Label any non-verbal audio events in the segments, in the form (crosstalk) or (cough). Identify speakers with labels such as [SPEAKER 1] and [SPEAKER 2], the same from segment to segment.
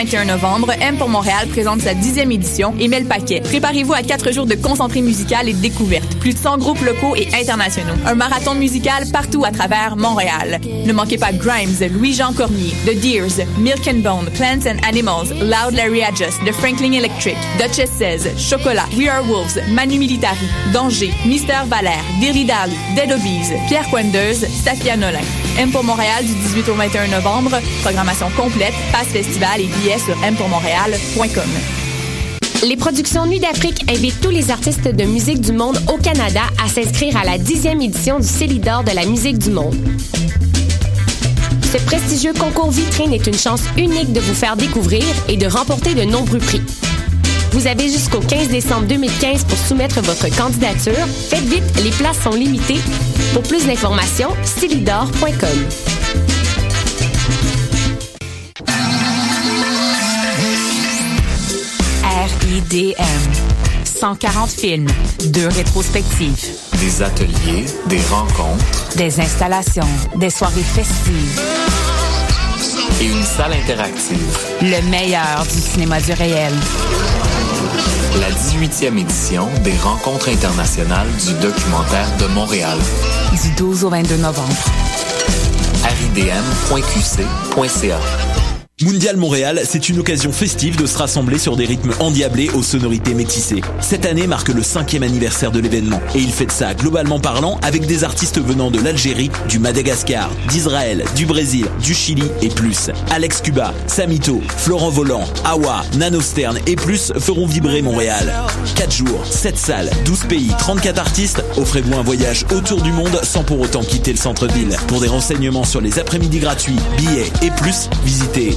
[SPEAKER 1] au 21 novembre, M pour Montréal présente sa dixième édition et met le paquet. Préparez-vous à quatre jours de concentré musical et de découverte. Plus de 100 groupes locaux et internationaux. Un marathon musical partout à travers Montréal. Ne manquez pas Grimes, Louis-Jean Cormier, The Deers, Milk and Bone, Plants and Animals, Loud Larry Adjust, The Franklin Electric, Duchess 16, Chocolat, We Are Wolves, Manu Militari, Danger, Mister Valère, Dilly Dally, Dead Obies, Pierre Quendeuse, Safia Nolin. M pour Montréal du 18 au 21 novembre. Programmation complète, passe festival et billets sur mpourmontréal.com.
[SPEAKER 2] Les productions Nuit d'Afrique invitent tous les artistes de musique du monde au Canada à s'inscrire à la dixième édition du Célidor de la musique du monde. Ce prestigieux concours vitrine est une chance unique de vous faire découvrir et de remporter de nombreux prix. Vous avez jusqu'au 15 décembre 2015 pour soumettre votre candidature. Faites vite, les places sont limitées. Pour plus d'informations, célidor.com.
[SPEAKER 3] RIDM. 140 films, deux rétrospectives,
[SPEAKER 4] Des ateliers, des rencontres
[SPEAKER 3] des installations, des soirées festives,
[SPEAKER 4] et une salle interactive.
[SPEAKER 3] le meilleur du cinéma du réel.
[SPEAKER 4] La 18e édition des rencontres internationales du documentaire de Montréal.
[SPEAKER 3] Du 12 au 22 novembre.
[SPEAKER 4] ridm.qc.ca.
[SPEAKER 5] Mondial Montréal, c'est une occasion festive de se rassembler sur des rythmes endiablés aux sonorités métissées. Cette année marque le cinquième anniversaire de l'événement et il fête ça globalement parlant avec des artistes venant de l'Algérie, du Madagascar, d'Israël, du Brésil, du Chili et plus. Alex Cuba, Samito, Florent Volant, Awa, Nano Stern et plus feront vibrer Montréal. 4 jours, 7 salles, 12 pays, 34 artistes, offrez-vous un voyage autour du monde sans pour autant quitter le centre-ville. Pour des renseignements sur les après-midi gratuits, billets et plus, visitez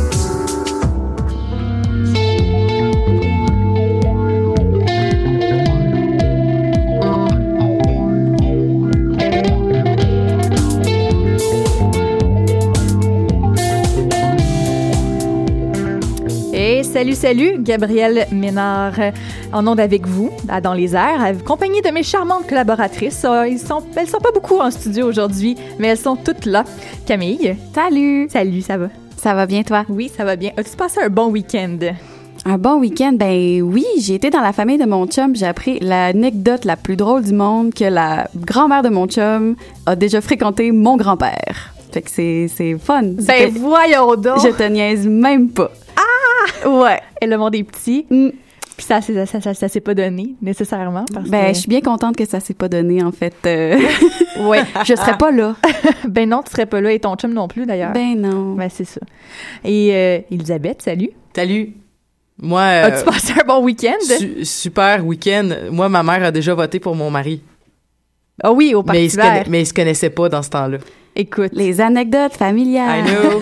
[SPEAKER 1] salut, salut, Gabrielle Ménard, euh, en onde avec vous, à Dans les airs, accompagnée de mes charmantes collaboratrices. Euh, Ils sont, elles sont pas beaucoup en studio aujourd'hui, mais elles sont toutes là. Camille.
[SPEAKER 6] Salut!
[SPEAKER 1] Salut, ça va?
[SPEAKER 6] Ça va bien, toi?
[SPEAKER 1] Oui, ça va bien. As-tu passé un bon week-end?
[SPEAKER 6] Un bon week-end? Ben oui, j'ai été dans la famille de mon chum, j'ai appris l'anecdote la plus drôle du monde que la grand-mère de mon chum a déjà fréquenté mon grand-père. Fait que c'est fun.
[SPEAKER 1] Ben voyons donc!
[SPEAKER 6] Je te niaise même pas. Ouais.
[SPEAKER 1] Et le monde est petit.
[SPEAKER 6] Mm.
[SPEAKER 1] Puis ça, ça, ça, ça, ça s'est pas donné, nécessairement. Parce
[SPEAKER 6] Ben,
[SPEAKER 1] que...
[SPEAKER 6] je suis bien contente que ça s'est pas donné, en fait. Euh, (laughs)
[SPEAKER 1] Ouais. (laughs)
[SPEAKER 6] je serais pas là. (laughs)
[SPEAKER 1] ben non, tu serais pas là et ton chum non plus, d'ailleurs.
[SPEAKER 6] Ben non.
[SPEAKER 1] Ben, c'est ça. Et euh, Elisabeth, salut.
[SPEAKER 7] Salut. Moi, euh,
[SPEAKER 1] As-tu passé un bon week-end?
[SPEAKER 7] su- super week-end. Moi, ma mère a déjà voté pour mon mari.
[SPEAKER 1] Ah oui, au
[SPEAKER 7] Mais
[SPEAKER 1] Parti
[SPEAKER 7] ils, se
[SPEAKER 1] vert.
[SPEAKER 7] conna- mais ils se connaissaient pas dans ce temps-là.
[SPEAKER 1] Écoute.
[SPEAKER 6] Les anecdotes familiales.
[SPEAKER 7] I know.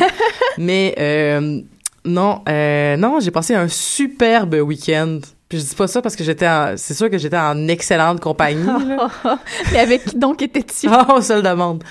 [SPEAKER 7] mais euh, non, euh, non, j'ai passé un superbe week-end. Puis je dis pas ça parce que j'étais en... C'est sûr que j'étais en excellente compagnie.
[SPEAKER 1] Mais (laughs) avec qui donc étais-tu? (laughs)
[SPEAKER 7] Ah, on se le demande.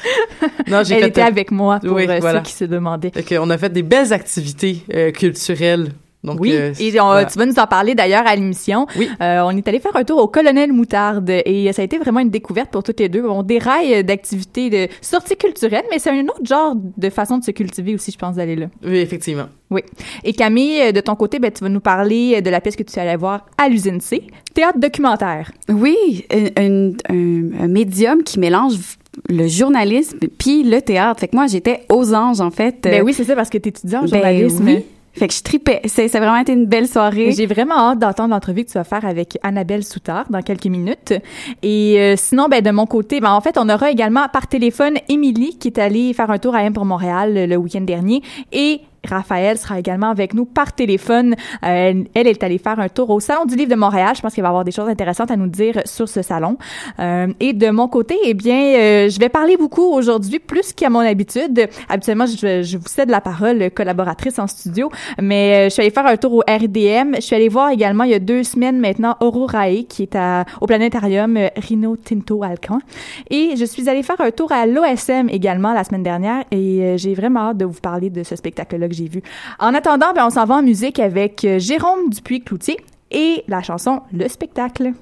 [SPEAKER 7] Non, j'ai
[SPEAKER 1] Elle
[SPEAKER 7] fait...
[SPEAKER 1] était avec moi pour
[SPEAKER 7] Oui,
[SPEAKER 1] euh,
[SPEAKER 7] voilà.
[SPEAKER 1] ceux qui se demandaient.
[SPEAKER 7] Qu'on a fait des belles activités euh, culturelles. Donc,
[SPEAKER 1] Oui,
[SPEAKER 7] euh,
[SPEAKER 1] et on-
[SPEAKER 7] voilà.
[SPEAKER 1] tu vas nous en parler d'ailleurs à l'émission.
[SPEAKER 7] Oui.
[SPEAKER 1] Euh, on est allé faire un tour au Colonel Moutarde et ça a été vraiment une découverte pour toutes les deux. On déraille d'activités de sorties culturelles, mais c'est un autre genre de façon de se cultiver aussi, je pense, d'aller là.
[SPEAKER 7] Oui, effectivement.
[SPEAKER 1] Oui. Et Camille, euh, de ton côté, ben, tu vas nous parler de la pièce que tu allais voir à l'usine C, théâtre documentaire.
[SPEAKER 6] Oui, un, un- un- un médium qui mélange le journalisme puis le théâtre. Fait que moi, j'étais aux anges, en fait.
[SPEAKER 1] Ben oui, c'est ça, parce que tu étudiant en
[SPEAKER 6] ben
[SPEAKER 1] journalisme.
[SPEAKER 6] oui. Fait que je tripais. C'est, ça a vraiment été une belle soirée.
[SPEAKER 1] J'ai vraiment hâte d'entendre l'entrevue que tu vas faire avec Annabelle Soutard dans quelques minutes. Et euh, sinon, ben, de mon côté, ben, en fait, on aura également par téléphone Émilie qui est allée faire un tour à M pour Montréal le, le week-end dernier et
[SPEAKER 8] Raphaël sera également avec nous par téléphone. Euh, elle est allée faire un tour au Salon du Livre de Montréal. Je pense qu'elle va avoir des choses intéressantes à nous dire sur ce salon. Euh, et de mon côté, eh bien, euh, je vais parler beaucoup aujourd'hui, plus qu'à mon habitude. Habituellement, je, je vous cède la parole, collaboratrice en studio, mais je suis allée faire un tour au RDM. Je suis allée voir également il y a deux semaines maintenant Aurora qui est à, au planétarium Rino Tinto Alcan. Et je suis allée faire un tour à l'OSM également la semaine dernière et j'ai vraiment hâte de vous parler de ce spectacle-là En attendant, ben, on s'en va en musique avec euh, Jérôme Dupuis-Cloutier et la chanson Le spectacle.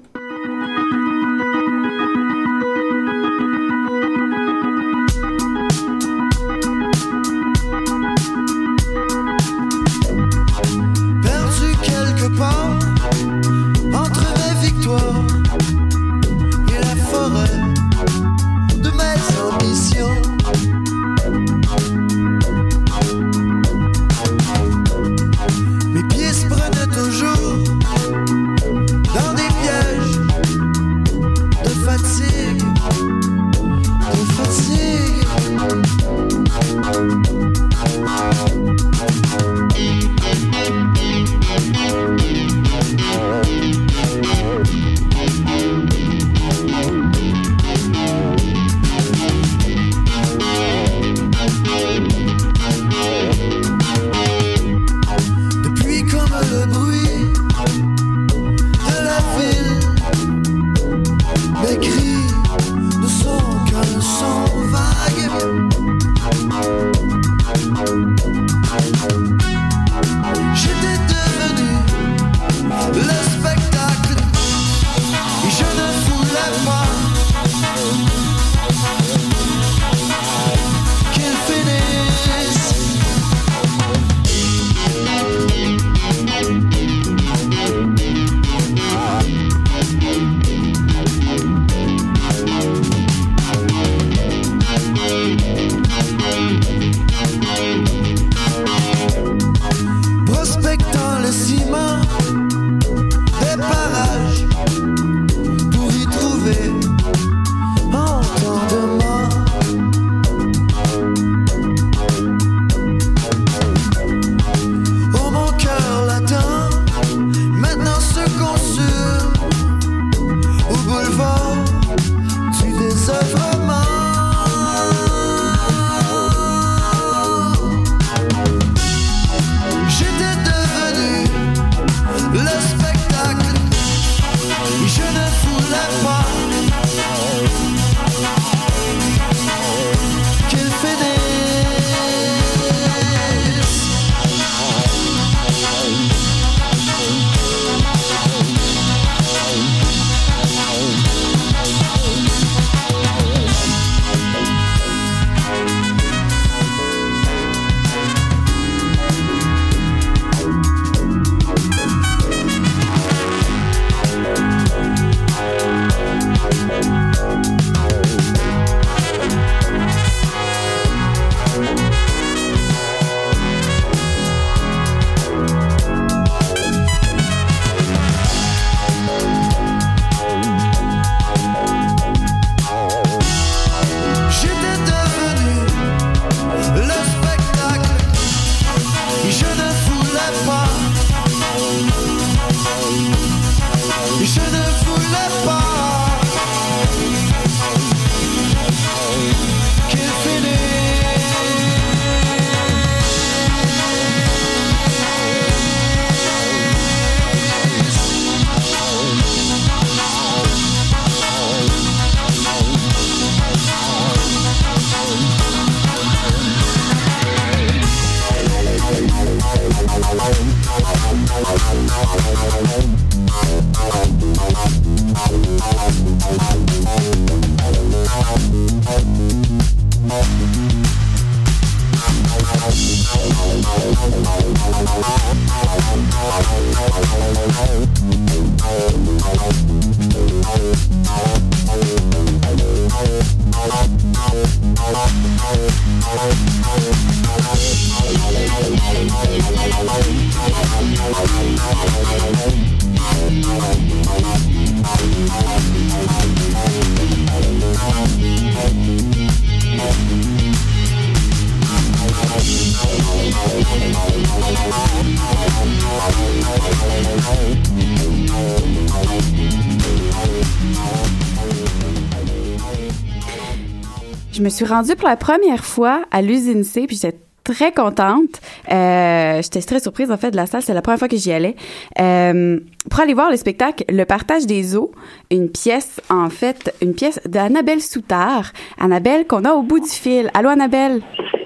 [SPEAKER 6] Suis rendue pour la première fois à l'usine C, puis j'étais très contente. Euh, j'étais très surprise en fait de la salle. C'est la première fois que j'y allais. Euh, pour aller voir le spectacle Le partage des eaux, une pièce en fait, une pièce d'Annabelle Soutard. Annabelle qu'on a au bout du fil. Allô Annabelle?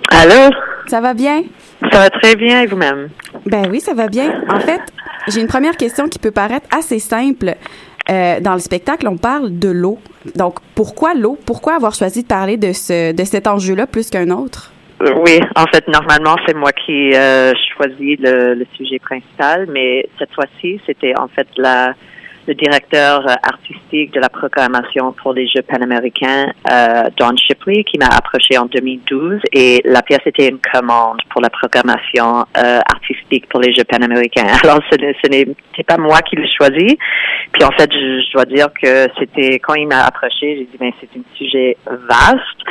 [SPEAKER 9] Allô?
[SPEAKER 6] Ça va bien?
[SPEAKER 9] Ça va très bien et vous-même?
[SPEAKER 6] Ben oui, ça va bien. En fait, j'ai une première question qui peut paraître assez simple. Euh, dans le spectacle, on parle de l'eau. Donc, pourquoi l'eau? Pourquoi avoir choisi de parler de, ce, de cet enjeu-là plus qu'un autre?
[SPEAKER 9] Euh, Oui, en fait, normalement, c'est moi qui euh, choisis le, le sujet principal, mais cette fois-ci, c'était en fait la, le directeur euh, artistique de la programmation pour les Jeux panaméricains, euh, Don Shipley, qui m'a approché en 2012, et la pièce était une commande pour la programmation euh, artistique pour les Jeux panaméricains. (laughs) Alors, ce ce pas moi qui l'ai choisi. Puis, en fait, je, je dois dire que c'était quand il m'a approché, j'ai dit, ben, c'est un sujet vaste.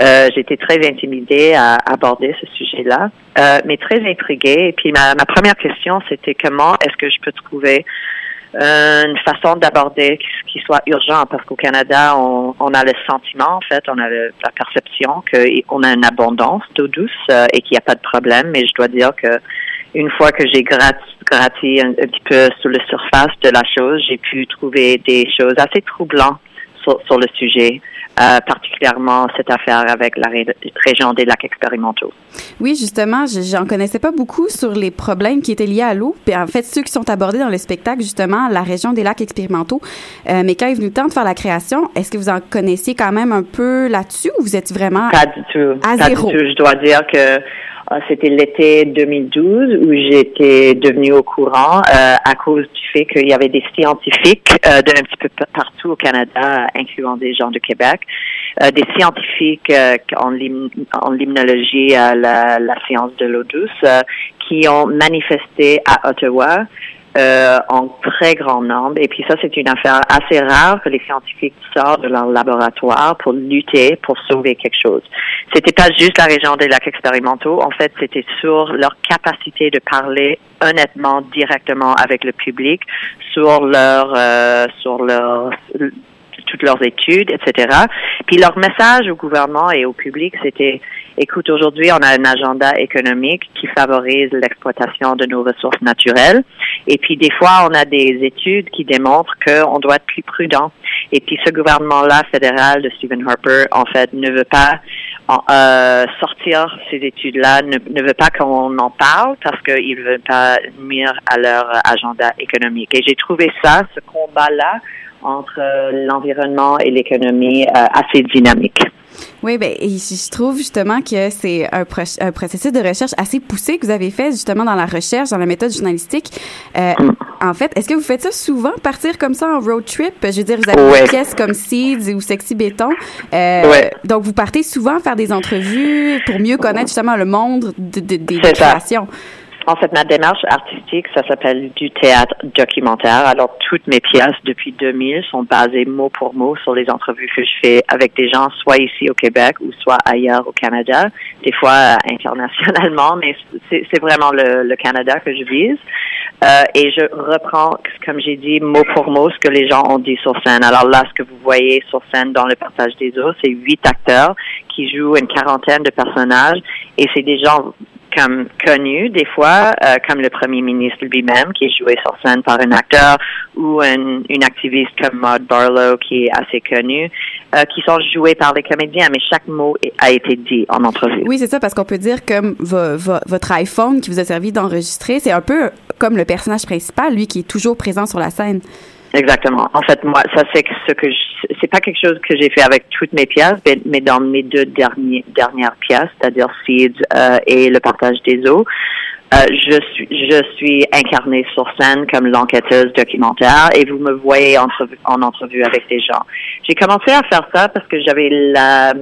[SPEAKER 9] Euh, J'étais très intimidée à aborder ce sujet-là, euh, mais très intriguée. Et puis ma, ma première question, c'était comment est-ce que je peux trouver une façon d'aborder qui, soit urgent parce qu'au Canada, on, on a le sentiment, en fait, on a le- la perception qu'on a une abondance d'eau douce euh, et qu'il n'y a pas de problème. Mais je dois dire que une fois que j'ai grat- gratté un, un petit peu sous la surface de la chose, j'ai pu trouver des choses assez troublantes sur, sur le sujet, euh, particulièrement cette affaire avec la ré- région des lacs expérimentaux.
[SPEAKER 6] Oui, justement, je- j'en connaissais pas beaucoup sur les problèmes qui étaient liés à l'eau. Puis en fait, ceux qui sont abordés dans le spectacle, justement, la région des lacs expérimentaux. Euh, mais quand est venu le temps de faire la création, est-ce que vous en connaissiez quand même un peu là-dessus ou vous êtes vraiment
[SPEAKER 9] Pas du tout.
[SPEAKER 6] à
[SPEAKER 9] Pas
[SPEAKER 6] zéro?
[SPEAKER 9] du tout. Je dois dire que c'était l'été 2012 où j'étais devenue au courant euh, à cause du fait qu'il y avait des scientifiques euh, d'un petit peu pa- partout au Canada, incluant des gens du Québec, euh, des scientifiques euh, en, lim- en limnologie à la, la science de l'eau douce, euh, qui ont manifesté à Ottawa euh, en très grand nombre. Et puis ça, c'est une affaire assez rare que les scientifiques sortent de leur laboratoire pour lutter, pour sauver quelque chose. C'était pas juste la région des lacs expérimentaux. En fait, c'était sur leur capacité de parler honnêtement, directement avec le public sur leur, euh, sur leur toutes leurs études, etc. Puis leur message au gouvernement et au public, c'était écoute, aujourd'hui, on a un agenda économique qui favorise l'exploitation de nos ressources naturelles. Et puis, des fois, on a des études qui démontrent qu'on doit être plus prudent. Et puis, ce gouvernement-là fédéral de Stephen Harper, en fait, ne veut pas euh, sortir ces études-là, ne, veut pas qu'on en parle parce qu'ils ne veulent pas nuire à leur agenda économique. Et j'ai trouvé ça, ce combat-là, entre euh, l'environnement et l'économie euh, assez dynamique.
[SPEAKER 6] Oui, ben, et je trouve justement que c'est un, proc- un processus de recherche assez poussé que vous avez fait justement dans la recherche, dans la méthode journalistique. Euh, en fait, est-ce que vous faites ça souvent, partir comme ça en road trip? Je veux dire, vous avez
[SPEAKER 9] Ouais.
[SPEAKER 6] des pièces comme Seeds ou Sexy Béton. Euh,
[SPEAKER 9] Ouais.
[SPEAKER 6] Donc, vous partez souvent faire des entrevues pour mieux connaître justement le monde de- de- des
[SPEAKER 9] ça. En fait, ma démarche artistique, ça s'appelle du théâtre documentaire. Alors, toutes mes pièces depuis 2000 sont basées mot pour mot sur les entrevues que je fais avec des gens, soit ici au Québec ou soit ailleurs au Canada, des fois euh, internationalement, (laughs) mais c'est vraiment le, le Canada que je vise. Euh, et je reprends, comme j'ai dit, mot pour mot ce que les gens ont dit sur scène. Alors là, ce que vous voyez sur scène dans le partage des eaux, c'est huit acteurs qui jouent une quarantaine de personnages et c'est des gens comme connus des fois, euh, comme le premier ministre lui-même qui est joué sur scène par un acteur ou un- une activiste comme Maud Barlow qui est assez connue, euh, qui sont joués par les comédiens, mais chaque mot a été dit en entrevue.
[SPEAKER 6] Oui, c'est ça, parce qu'on peut dire vo- votre iPhone qui vous a servi d'enregistrer, c'est un peu comme le personnage principal, lui, qui est toujours présent sur la scène.
[SPEAKER 9] Exactement. En fait, moi, ça c'est ce que c'est pas quelque chose que j'ai fait avec toutes mes pièces, mais, dans mes deux derniers, dernières pièces, c'est-à-dire Seeds euh, et le partage des eaux. euh, je suis incarnée sur scène comme l'enquêteuse documentaire et vous me voyez en entrevue avec des gens. J'ai commencé à faire ça parce que j'avais la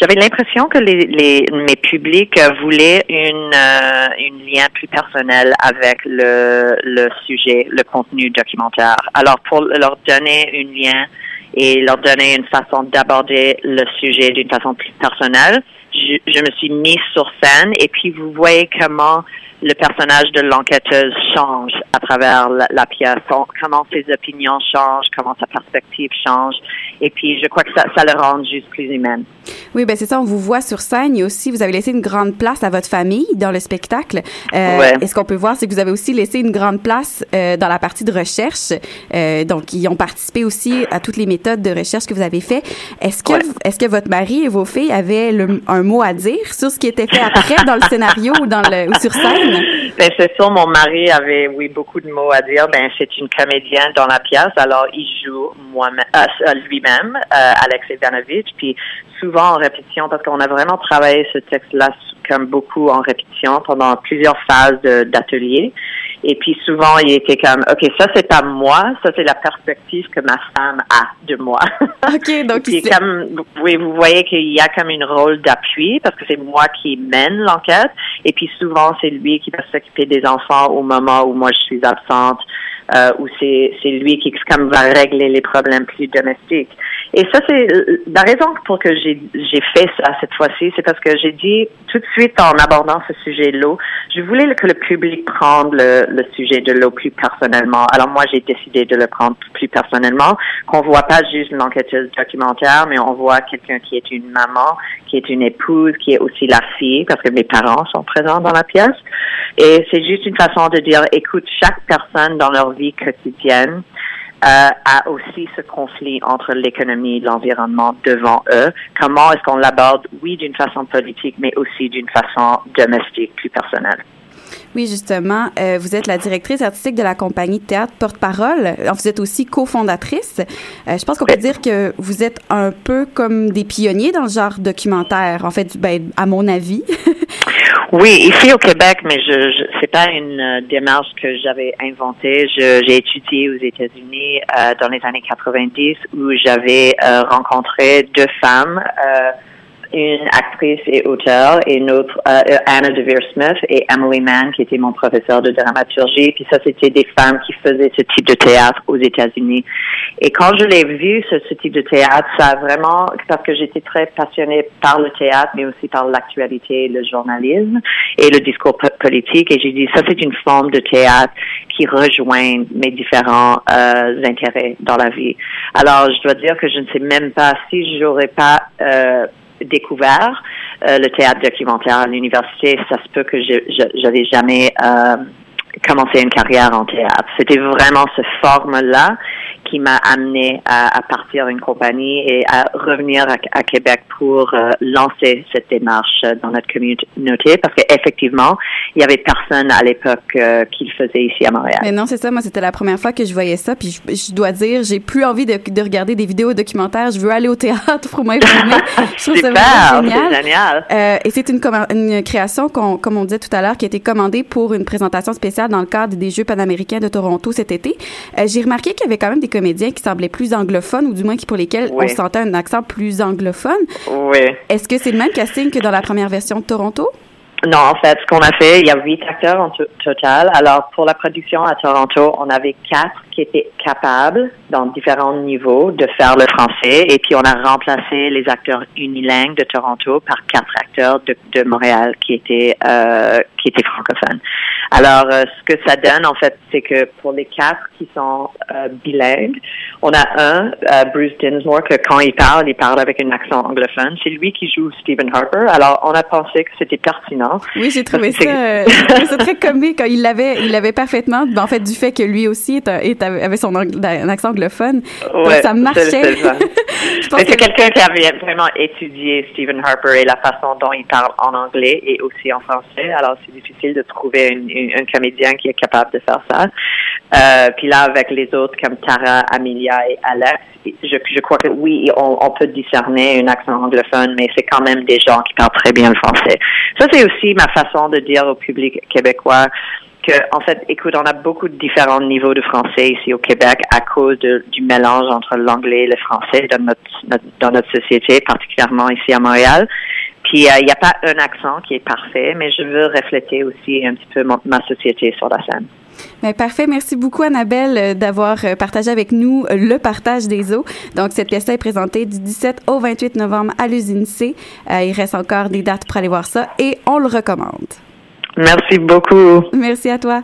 [SPEAKER 9] j'avais l'impression que les, les mes publics voulaient une euh, une lien plus personnel avec le le sujet, le contenu documentaire. Alors pour leur donner une lien et leur donner une façon d'aborder le sujet d'une façon plus personnelle, je, je me suis mise sur scène et puis vous voyez comment le personnage de l'enquêteuse change à travers la, la pièce, com- comment ses opinions changent, comment sa perspective change. Et puis, je crois que ça, ça le rend juste plus humaine.
[SPEAKER 6] Oui, ben c'est ça. On vous voit sur scène et aussi vous avez laissé une grande place à votre famille dans le spectacle. Euh,
[SPEAKER 9] Ouais.
[SPEAKER 6] Et ce qu'on peut voir, c'est que vous avez aussi laissé une grande place euh, dans la partie de recherche. Euh, donc, ils ont participé aussi à toutes les méthodes de recherche que vous avez fait. Est-ce que est-ce que votre mari et vos filles avaient le- un mot à dire sur ce qui était fait après dans le scénario ou dans le ou sur scène? (laughs)
[SPEAKER 9] Ben, c'est sûr, mon mari avait, oui, beaucoup de mots à dire. Ben, c'est une comédienne dans la pièce, alors il joue moi-même, euh, lui-même, euh, Alex Ivanovich, puis souvent en répétition, parce qu'on a vraiment travaillé ce texte-là comme beaucoup en répétition pendant plusieurs phases d'atelier. Et puis souvent, il était comme, OK, ça, c'est pas moi, ça, c'est la perspective que ma femme a de moi. (laughs)
[SPEAKER 6] OK, donc
[SPEAKER 9] Puis comme, oui, vous voyez qu'il y a comme un rôle d'appui parce que c'est moi qui mène l'enquête. Et puis souvent, c'est lui qui va s'occuper des enfants au moment où moi je suis absente. Euh, ou c'est c'est lui qui comme va régler les problèmes plus domestiques. Et ça, c'est la raison pour que j'ai fait ça cette fois-ci, c'est parce que j'ai dit tout de suite en abordant ce sujet de l'eau, je voulais que le public prenne le, le sujet de l'eau plus personnellement. Alors moi, j'ai décidé de le prendre plus personnellement, qu'on voit pas juste l'enquêteuse documentaire, mais on voit quelqu'un qui est une maman, qui est une épouse, qui est aussi la fille, parce que mes parents sont présents dans la pièce. Et c'est juste une façon de dire, écoute, chaque personne dans leur vie quotidienne a aussi ce conflit entre l'économie et l'environnement devant eux. Comment est-ce qu'on l'aborde, oui, d'une façon politique, mais aussi d'une façon domestique, plus personnelle.
[SPEAKER 6] Oui, justement, euh, vous êtes la directrice artistique de la compagnie de théâtre Porte-Parole. Vous êtes aussi cofondatrice. Euh, je pense qu'on peut dire que vous êtes un peu comme des pionniers dans le genre documentaire. En fait, ben, à mon avis. (laughs)
[SPEAKER 9] Oui, ici au Québec, mais je, je c'est pas une euh, démarche que j'avais inventée. J'ai étudié aux États-Unis euh, dans les années 90 où j'avais euh, rencontré deux femmes, euh, une actrice et auteure et une autre euh, euh, Anna DeVere Smith et Emily Mann qui était mon professeur de dramaturgie. Puis ça, c'était des femmes qui faisaient ce type de théâtre aux États-Unis. Et quand je l'ai vu, ce, ce type de théâtre, ça a vraiment, parce que j'étais très passionnée par le théâtre, mais aussi par l'actualité, le journalisme et le discours po- politique. Et j'ai dit, ça, c'est une forme de théâtre qui rejoint mes différents euh, intérêts dans la vie. Alors, je dois dire que je ne sais même pas si j'aurais pas euh, découvert euh, le théâtre documentaire à l'université, ça se peut que je j'avais jamais euh, commencé une carrière en théâtre. C'était vraiment ce forme-là qui m'a amené à, à partir une compagnie et à revenir à, à Québec pour euh, lancer cette démarche dans notre communauté parce qu'effectivement, il y avait personne à l'époque euh, qui le faisait ici à Montréal.
[SPEAKER 6] Mais non, c'est ça. Moi, c'était la première fois que je voyais ça. Puis je, je dois dire, j'ai plus envie de, de regarder des vidéos documentaires. Je veux aller au théâtre pour m'informer. (laughs) je trouve
[SPEAKER 9] Super,
[SPEAKER 6] génial.
[SPEAKER 9] génial.
[SPEAKER 6] Euh, et c'est une, création, qu'on- comme on disait tout à l'heure, qui a été commandée pour une présentation spéciale dans le cadre des Jeux panaméricains de Toronto cet été. J'ai remarqué qu'il y avait quand même des comédiens qui semblaient plus anglophones, ou du moins qui pour lesquels
[SPEAKER 9] Oui.
[SPEAKER 6] on sentait un accent plus anglophone.
[SPEAKER 9] Oui.
[SPEAKER 6] Est-ce que c'est le même casting que dans la première version de Toronto?
[SPEAKER 9] Non, en fait, ce qu'on a fait, il y a huit acteurs en to- total. Alors, pour la production à Toronto, on avait quatre qui étaient capables, dans différents niveaux, de faire le français. Et puis, on a remplacé les acteurs unilingues de Toronto par quatre acteurs de, de Montréal qui étaient euh, qui étaient francophones. Alors, euh, ce que ça donne, en fait, c'est que pour les quatre qui sont euh, bilingues, on a un, euh, Bruce Dinsmore, que quand il parle, il parle avec un accent anglophone. C'est lui qui joue Stephen Harper. Alors, on a pensé que c'était pertinent.
[SPEAKER 6] Oui, j'ai trouvé ça, euh, trouvé ça très comique. Il l'avait, il l'avait parfaitement. ben, En fait, du fait que lui aussi est, un- est- avait son un accent anglophone, Donc, ça
[SPEAKER 9] c'est-
[SPEAKER 6] marchait.
[SPEAKER 9] c'est (laughs) c'est
[SPEAKER 6] que-
[SPEAKER 9] quelqu'un qui avait vraiment étudié Stephen Harper et la façon dont il parle en anglais et aussi en français. Alors, c'est difficile de trouver une- une- un comédien qui est capable de faire ça. Euh, puis là, avec les autres comme Tara, Amelia et Alex, je, je crois que oui, on, on peut discerner un accent anglophone, mais c'est quand même des gens qui parlent très bien le français. Ça, c'est aussi ma façon de dire au public québécois que, en fait, écoute, on a beaucoup de différents niveaux de français ici au Québec à cause de- du mélange entre l'anglais et le français dans notre, dans notre société, particulièrement ici à Montréal. Puis, euh, il n'y a pas un accent qui est parfait, mais je veux refléter aussi un petit peu mon- ma société sur la scène.
[SPEAKER 6] Ben, parfait. Merci beaucoup, Annabelle, euh, d'avoir euh, partagé avec nous euh, le partage des eaux. Donc, cette pièce est présentée du 17 au 28 novembre à l'usine C. Euh, il reste encore des dates pour aller voir ça et on le recommande.
[SPEAKER 9] Merci beaucoup.
[SPEAKER 10] Merci à toi.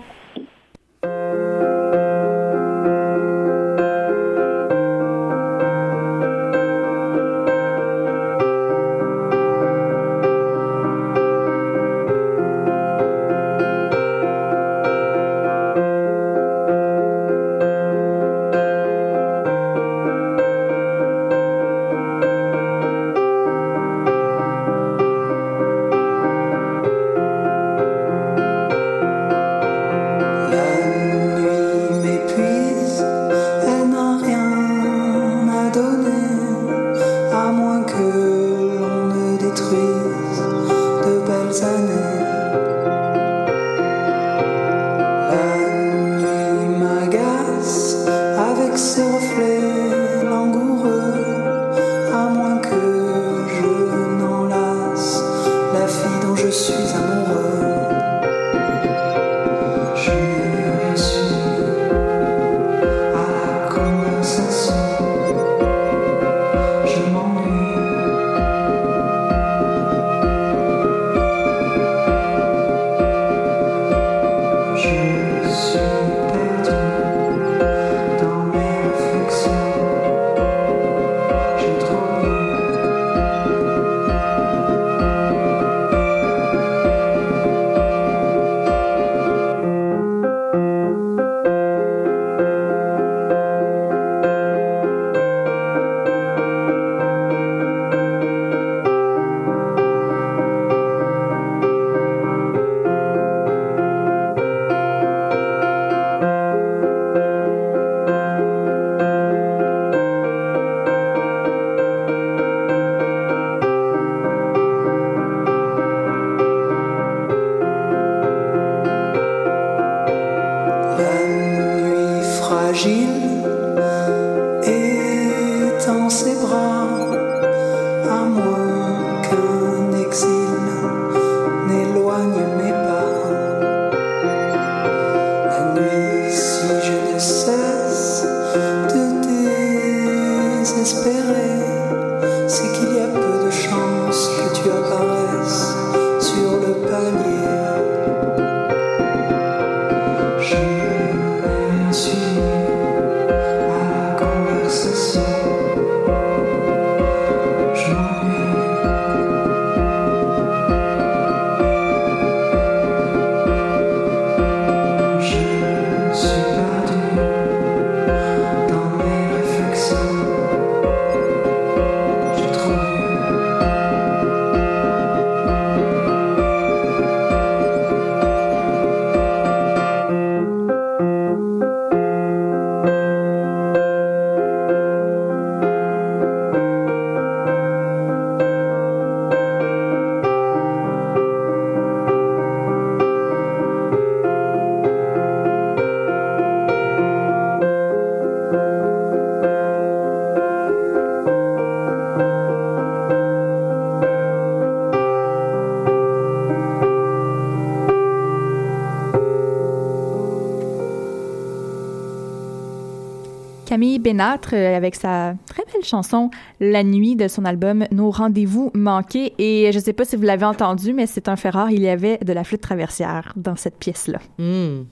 [SPEAKER 1] Bénâtre euh, avec sa très belle chanson La nuit de son album Nos rendez-vous manqués. Et je ne sais pas si vous l'avez entendu, mais c'est un fait rare. Il y avait de la flûte traversière dans cette pièce-là.
[SPEAKER 7] Hmm.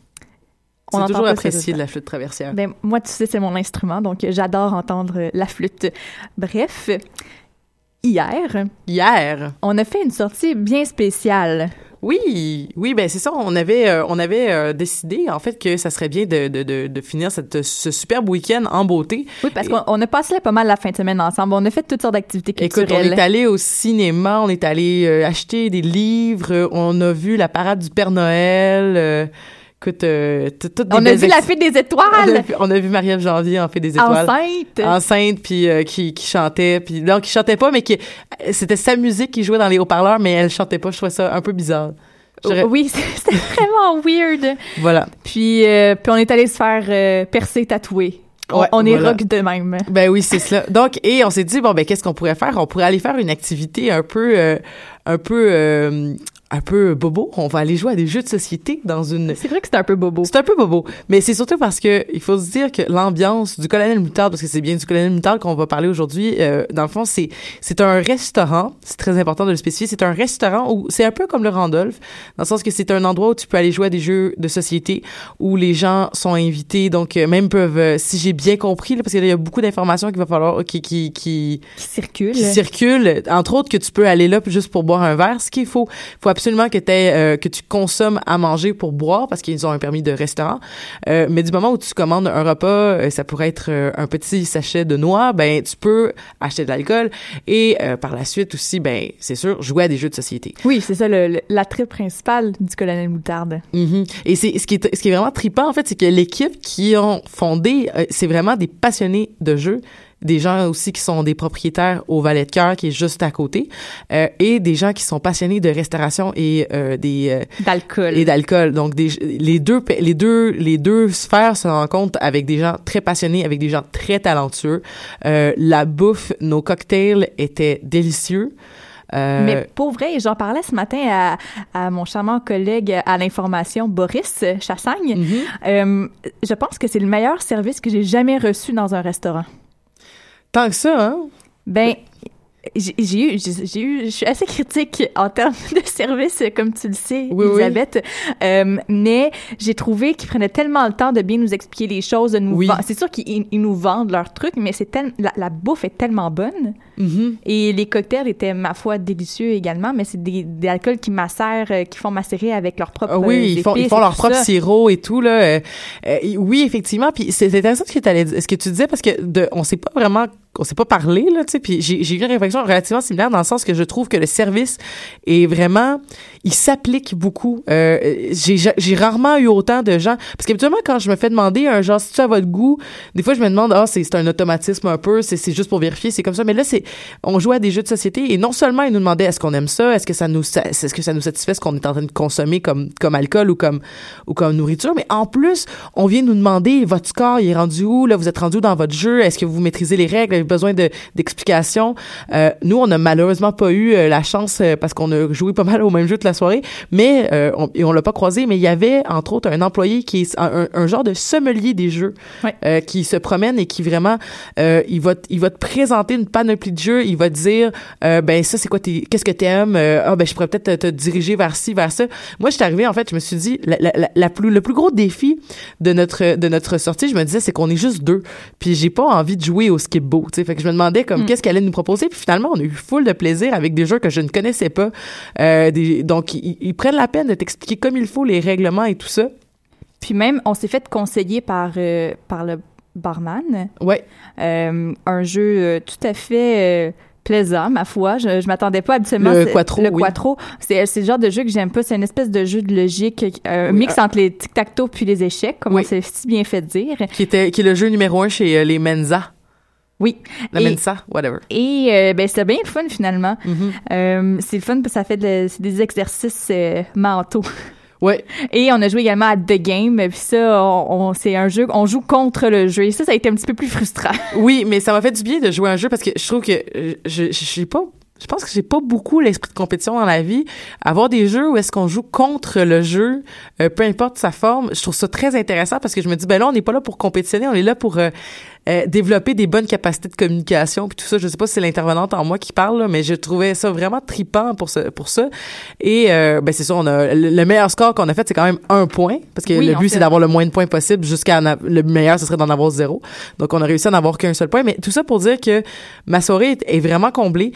[SPEAKER 1] On
[SPEAKER 7] toujours apprécié de la flûte traversière.
[SPEAKER 1] Ben, moi, tu sais, c'est mon instrument, donc j'adore entendre la flûte. Bref, hier.
[SPEAKER 7] Hier?
[SPEAKER 1] On a fait une sortie bien spéciale.
[SPEAKER 7] Oui, oui, ben c'est ça. On avait, euh, on avait euh, décidé en fait que ça serait bien de, de, de, de finir cette, ce superbe week-end en beauté.
[SPEAKER 1] Oui, parce qu'on on a passé là pas mal la fin de semaine ensemble. On a fait toutes sortes d'activités
[SPEAKER 7] Écoute, on
[SPEAKER 1] culturelles.
[SPEAKER 7] est allé au cinéma, on est allé euh, acheter des livres, on a vu la parade du Père Noël. Euh, écoute, euh, toutes
[SPEAKER 1] On a vu la fée des étoiles.
[SPEAKER 7] on a vu Marie-Ève Janvier en fait des étoiles.
[SPEAKER 1] Enceinte.
[SPEAKER 7] Enceinte, puis euh, qui, qui chantait, puis non, qui chantait pas, mais qui euh, c'était sa musique qui jouait dans les haut-parleurs, mais elle chantait pas. Je trouvais ça un peu bizarre. J'aurais-
[SPEAKER 1] Oui, (laughs) c'était vraiment weird.
[SPEAKER 7] Voilà.
[SPEAKER 1] Puis, euh, puis on est allé se faire percer, tatouer. On,
[SPEAKER 7] Ouais,
[SPEAKER 1] on est
[SPEAKER 7] voilà.
[SPEAKER 1] rock de même.
[SPEAKER 7] Ben oui, c'est cela. Donc, et on s'est dit bon ben qu'est-ce qu'on pourrait faire? On pourrait aller faire une activité un peu, euh, un peu, euh, un peu bobo. On va aller jouer à des jeux de société dans une.
[SPEAKER 1] C'est vrai que c'est un peu bobo.
[SPEAKER 7] C'est un peu bobo, mais c'est surtout parce que il faut se dire que l'ambiance du colonel Moutarde, parce que c'est bien du colonel Moutarde qu'on va parler aujourd'hui. euh, dans le fond, c'est c'est un restaurant. C'est très important de le spécifier. C'est un restaurant où c'est un peu comme le Randolph, dans le sens que c'est un endroit où tu peux aller jouer à des jeux de société où les gens sont invités, donc euh, même peuvent, euh, si j'ai bien compris, là, parce qu'il y a beaucoup d'informations qu'il va falloir qui qui qui
[SPEAKER 1] qui
[SPEAKER 7] circulent, entre autres que tu peux aller là juste pour boire un verre. Ce qu'il faut, faut absolument que t'aies, euh, que tu consommes à manger pour boire parce qu'ils ont un permis de restaurant. Euh, mais du moment où tu commandes un repas, euh, ça pourrait être un petit sachet de noix, ben tu peux acheter de l'alcool et euh, par la suite aussi, ben c'est sûr, jouer à des jeux de société.
[SPEAKER 1] Oui, c'est ça l'attrait principal du colonel Moutarde.
[SPEAKER 7] Mhm. Et c'est ce qui est ce qui est vraiment trippant en fait, c'est que l'équipe qui ont fondé, c'est vraiment des passionnés de jeux des gens aussi qui sont des propriétaires au Valet de Cœur qui est juste à côté euh, et des gens qui sont passionnés de restauration et euh, des euh,
[SPEAKER 1] D'alcool.
[SPEAKER 7] et d'alcool donc des, les deux les deux les deux sphères se rencontrent avec des gens très passionnés avec des gens très talentueux Euh, la bouffe nos cocktails étaient délicieux Euh,
[SPEAKER 1] Mais pour vrai, j'en parlais ce matin à, à mon charmant collègue à l'information, Boris Chassagne.
[SPEAKER 7] Mhm.
[SPEAKER 1] Euh, je pense que c'est le meilleur service que j'ai jamais reçu dans un restaurant.
[SPEAKER 7] Tant que ça hein?
[SPEAKER 1] Ben, j'ai eu, j'ai eu, je suis assez critique en termes (laughs) de service, comme tu le sais,
[SPEAKER 7] Oui, oui.
[SPEAKER 1] Elisabeth. Euh, mais j'ai trouvé qu'ils prenaient tellement le temps de bien nous expliquer les choses, de nous
[SPEAKER 7] Oui.
[SPEAKER 1] C'est sûr qu'ils ils nous vendent leurs trucs, mais c'est tel- la, la bouffe est tellement bonne.
[SPEAKER 7] Mhm.
[SPEAKER 1] Et les cocktails étaient, ma foi, délicieux également, mais c'est des, des alcools qui macèrent, euh, qui font macérer avec leur propre
[SPEAKER 7] Ah oui, ils font, ils leur propre
[SPEAKER 1] ça.
[SPEAKER 7] sirop et tout là. Euh, euh, oui, effectivement. Puis c'est intéressant ce que, ce tu disais parce que de, on s'est pas vraiment, on s'est pas parlé là, tu sais. Puis j'ai eu une réflexion relativement similaire dans le sens que je trouve que le service est vraiment, il s'applique beaucoup. Euh, j'ai rarement eu autant de gens parce qu'habituellement quand je me fais demander un genre si tu à votre goût, des fois je me demande ah c'est c'est un automatisme un peu, c'est juste pour vérifier, c'est comme ça. Mais là c'est, on jouait à des jeux de société et non seulement ils nous demandaient est-ce qu'on aime ça, est-ce que ça nous, est-ce que ça nous satisfait ce qu'on est en train de consommer comme comme alcool ou comme ou comme nourriture, mais en plus on vient nous demander votre score il est rendu où là, vous êtes rendu dans votre jeu, est-ce que vous maîtrisez les règles, besoin de d'explications. Euh, nous on a malheureusement pas eu euh, la chance euh, parce qu'on a joué pas mal au même jeu toute la soirée, mais euh, on, et on l'a pas croisé, mais il y avait entre autres un employé qui est un, un genre de sommelier des jeux
[SPEAKER 1] Ouais.
[SPEAKER 7] euh, qui se promène et qui vraiment il va il va te présenter une panoplie de jeux, il va te dire ben ça c'est quoi qu'est-ce que t'aimes? Ah ben je pourrais peut-être te, te diriger vers ci vers ça. Moi je suis arrivée en fait, je me suis dit la, la, la- la plus le plus gros défi de notre de notre sortie, je me disais c'est qu'on est juste deux. Puis j'ai pas envie de jouer au skip beau, tu sais, fait que je me demandais comme
[SPEAKER 1] Mm.
[SPEAKER 7] qu'est-ce qu'elle allait nous proposer? Puis finalement on a eu full de plaisir avec des jeux que je ne connaissais pas. Euh, des, donc ils, ils prennent la peine de t'expliquer comme il faut les règlements et tout ça.
[SPEAKER 1] Puis même, on s'est fait conseiller par, euh, par le barman.
[SPEAKER 7] Ouais.
[SPEAKER 1] Euh, un jeu tout à fait plaisant, ma foi. Je, je m'attendais pas habituellement.
[SPEAKER 7] Le Quattro,
[SPEAKER 1] Le
[SPEAKER 7] oui.
[SPEAKER 1] Quattro. C'est c'est le genre de jeu que j'aime pas. C'est une espèce de jeu de logique, euh,
[SPEAKER 7] Oui,
[SPEAKER 1] mix entre les tic-tac-toe puis les échecs, comme
[SPEAKER 7] Oui.
[SPEAKER 1] on s'est si bien fait dire.
[SPEAKER 7] Qui était qui est le jeu numéro un chez euh, les Mensa.
[SPEAKER 1] Oui.
[SPEAKER 7] La
[SPEAKER 1] Et-
[SPEAKER 7] Mensa, whatever.
[SPEAKER 1] Et euh, ben c'est bien le fun finalement.
[SPEAKER 7] Mhm.
[SPEAKER 1] Euh, c'est le fun parce que ça fait de- des exercices euh, mentaux.
[SPEAKER 7] Ouais. (laughs)
[SPEAKER 1] Et on a joué également à The Game. Puis ça, on, on- c'est un jeu, on joue contre le jeu. Et ça, ça a été un petit peu plus frustrant.
[SPEAKER 7] Oui, mais ça m'a fait du bien de jouer à un jeu parce que je trouve que je je j'ai pas je pense que j'ai pas beaucoup l'esprit de compétition dans la vie. Avoir des jeux où est-ce qu'on joue contre le jeu, euh, peu importe sa forme, je trouve ça très intéressant parce que je me dis ben là on n'est pas là pour compétitionner, on est là pour euh, euh, développer des bonnes capacités de communication puis tout ça. Je sais pas si c'est l'intervenante en moi qui parle, là, mais je trouvais ça vraiment tripant pour ce, pour ça. Et ben c'est ça, on a le, le meilleur score qu'on a fait, c'est quand même un point parce que
[SPEAKER 1] Oui,
[SPEAKER 7] le but c'est d'avoir le moins de points possible jusqu'à le meilleur, ce serait d'en avoir zéro. Donc on a réussi à n'en avoir qu'un seul point. Mais tout ça pour dire que ma soirée est vraiment comblée.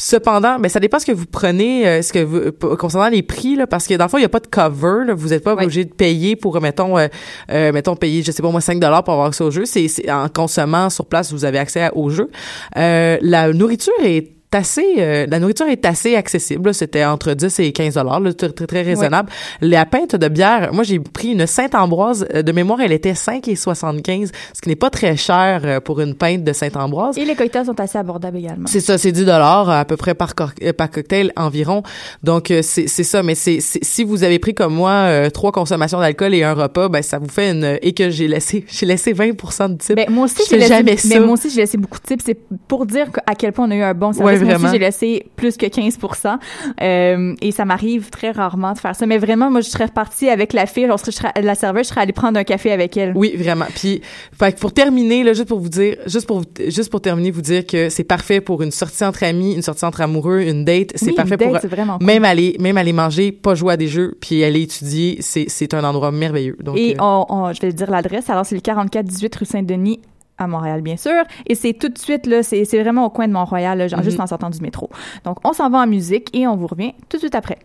[SPEAKER 7] Cependant, ben ça dépend ce que vous prenez, euh, ce que vous concernant les prix là, parce que dans le fond il y a pas de cover, là, vous n'êtes pas obligé de payer pour mettons euh, euh, mettons payer je sais pas moi 5 dollars pour avoir accès au jeu. C'est en consommant sur place vous avez accès à- au jeu. Euh, la nourriture est assez euh, la nourriture est assez accessible c'était entre 10 et 15 dollars très, très très raisonnable la pinte de bière moi j'ai pris une Sainte-Ambroise euh, de mémoire elle était 5 et 75 ce qui n'est pas très cher euh, pour une pinte de Sainte-Ambroise
[SPEAKER 1] Et les cocktails sont assez abordables également.
[SPEAKER 7] c'est ça, c'est 10 dollars à peu près par, euh, par cocktail environ. Donc c'est ça, mais c'est si vous avez pris comme moi euh, trois consommations d'alcool et un repas, ben ça vous fait une et que j'ai laissé (laughs) j'ai laissé 20 de type.
[SPEAKER 1] Ben, moi aussi, j'ai laissé,
[SPEAKER 7] jamais
[SPEAKER 1] mais
[SPEAKER 7] ça.
[SPEAKER 1] moi aussi, j'ai laissé beaucoup de tips. C'est pour dire à quel point on a eu un bon service.
[SPEAKER 7] Ouais, vraiment.
[SPEAKER 11] j'ai laissé plus que 15% euh, Et ça m'arrive très rarement de faire ça. Mais vraiment, moi, je serais repartie avec la fille, lorsque je serais, la serveuse, je serais allée prendre un café avec elle.
[SPEAKER 7] Oui, vraiment. Puis, fait que pour terminer, là, juste pour vous dire, juste pour, juste pour terminer, vous dire que c'est parfait pour une sortie entre amis, une sortie entre amoureux, une date. C'est
[SPEAKER 11] Oui,
[SPEAKER 7] parfait
[SPEAKER 11] une date,
[SPEAKER 7] pour
[SPEAKER 11] c'est vraiment cool.
[SPEAKER 7] même aller, même aller manger, pas jouer à des jeux, puis aller étudier. C'est, c'est un endroit merveilleux. Donc,
[SPEAKER 11] Et
[SPEAKER 7] euh,
[SPEAKER 11] on, on- je vais dire l'adresse. Alors, c'est le 44-18 rue Saint-Denis à Montréal, bien sûr. Et c'est tout de suite, là, c'est c'est vraiment au coin de Mont-Royal, là, genre
[SPEAKER 7] Mhm.
[SPEAKER 11] juste en sortant du métro. Donc, on s'en va en musique et on vous revient tout de suite après.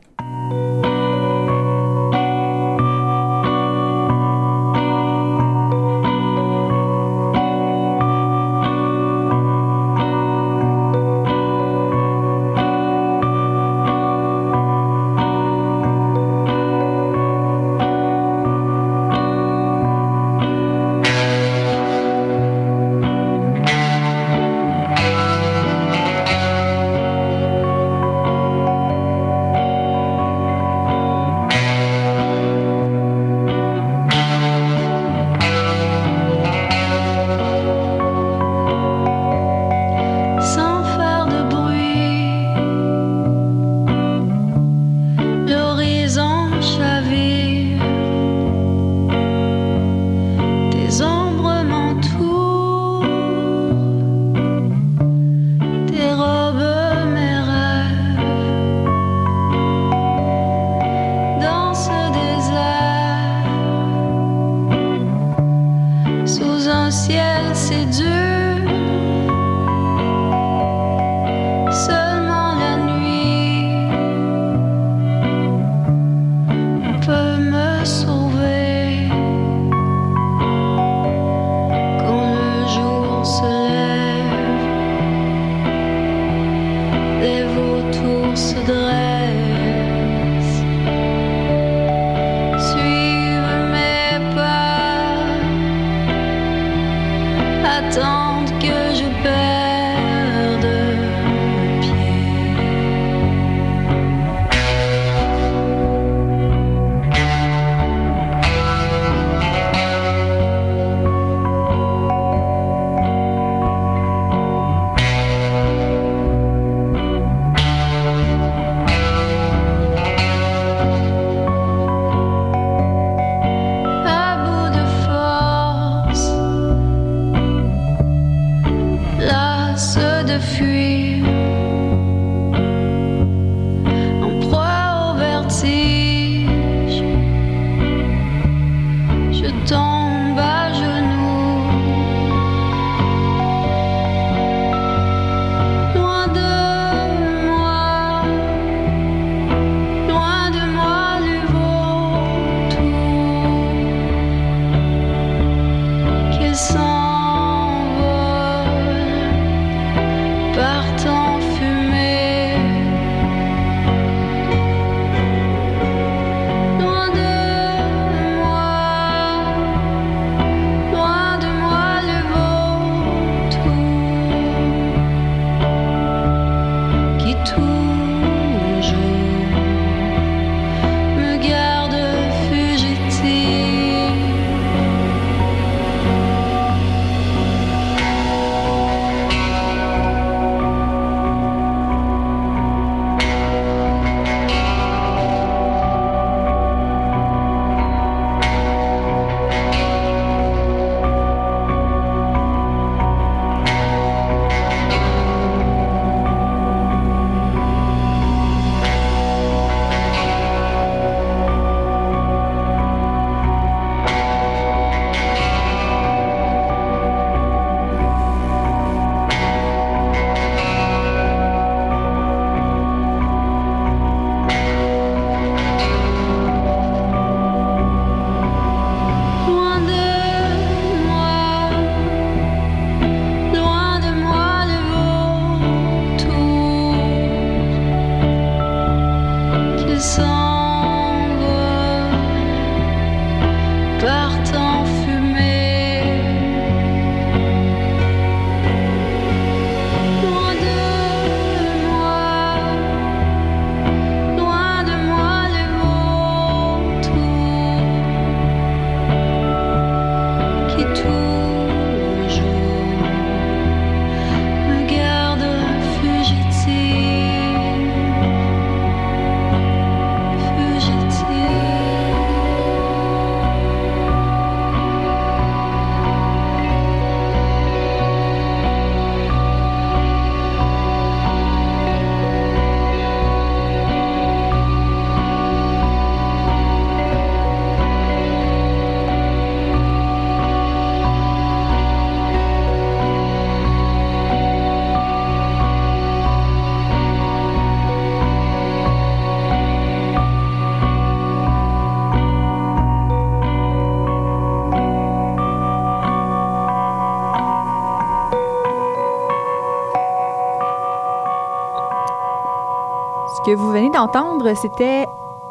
[SPEAKER 1] D'entendre, c'était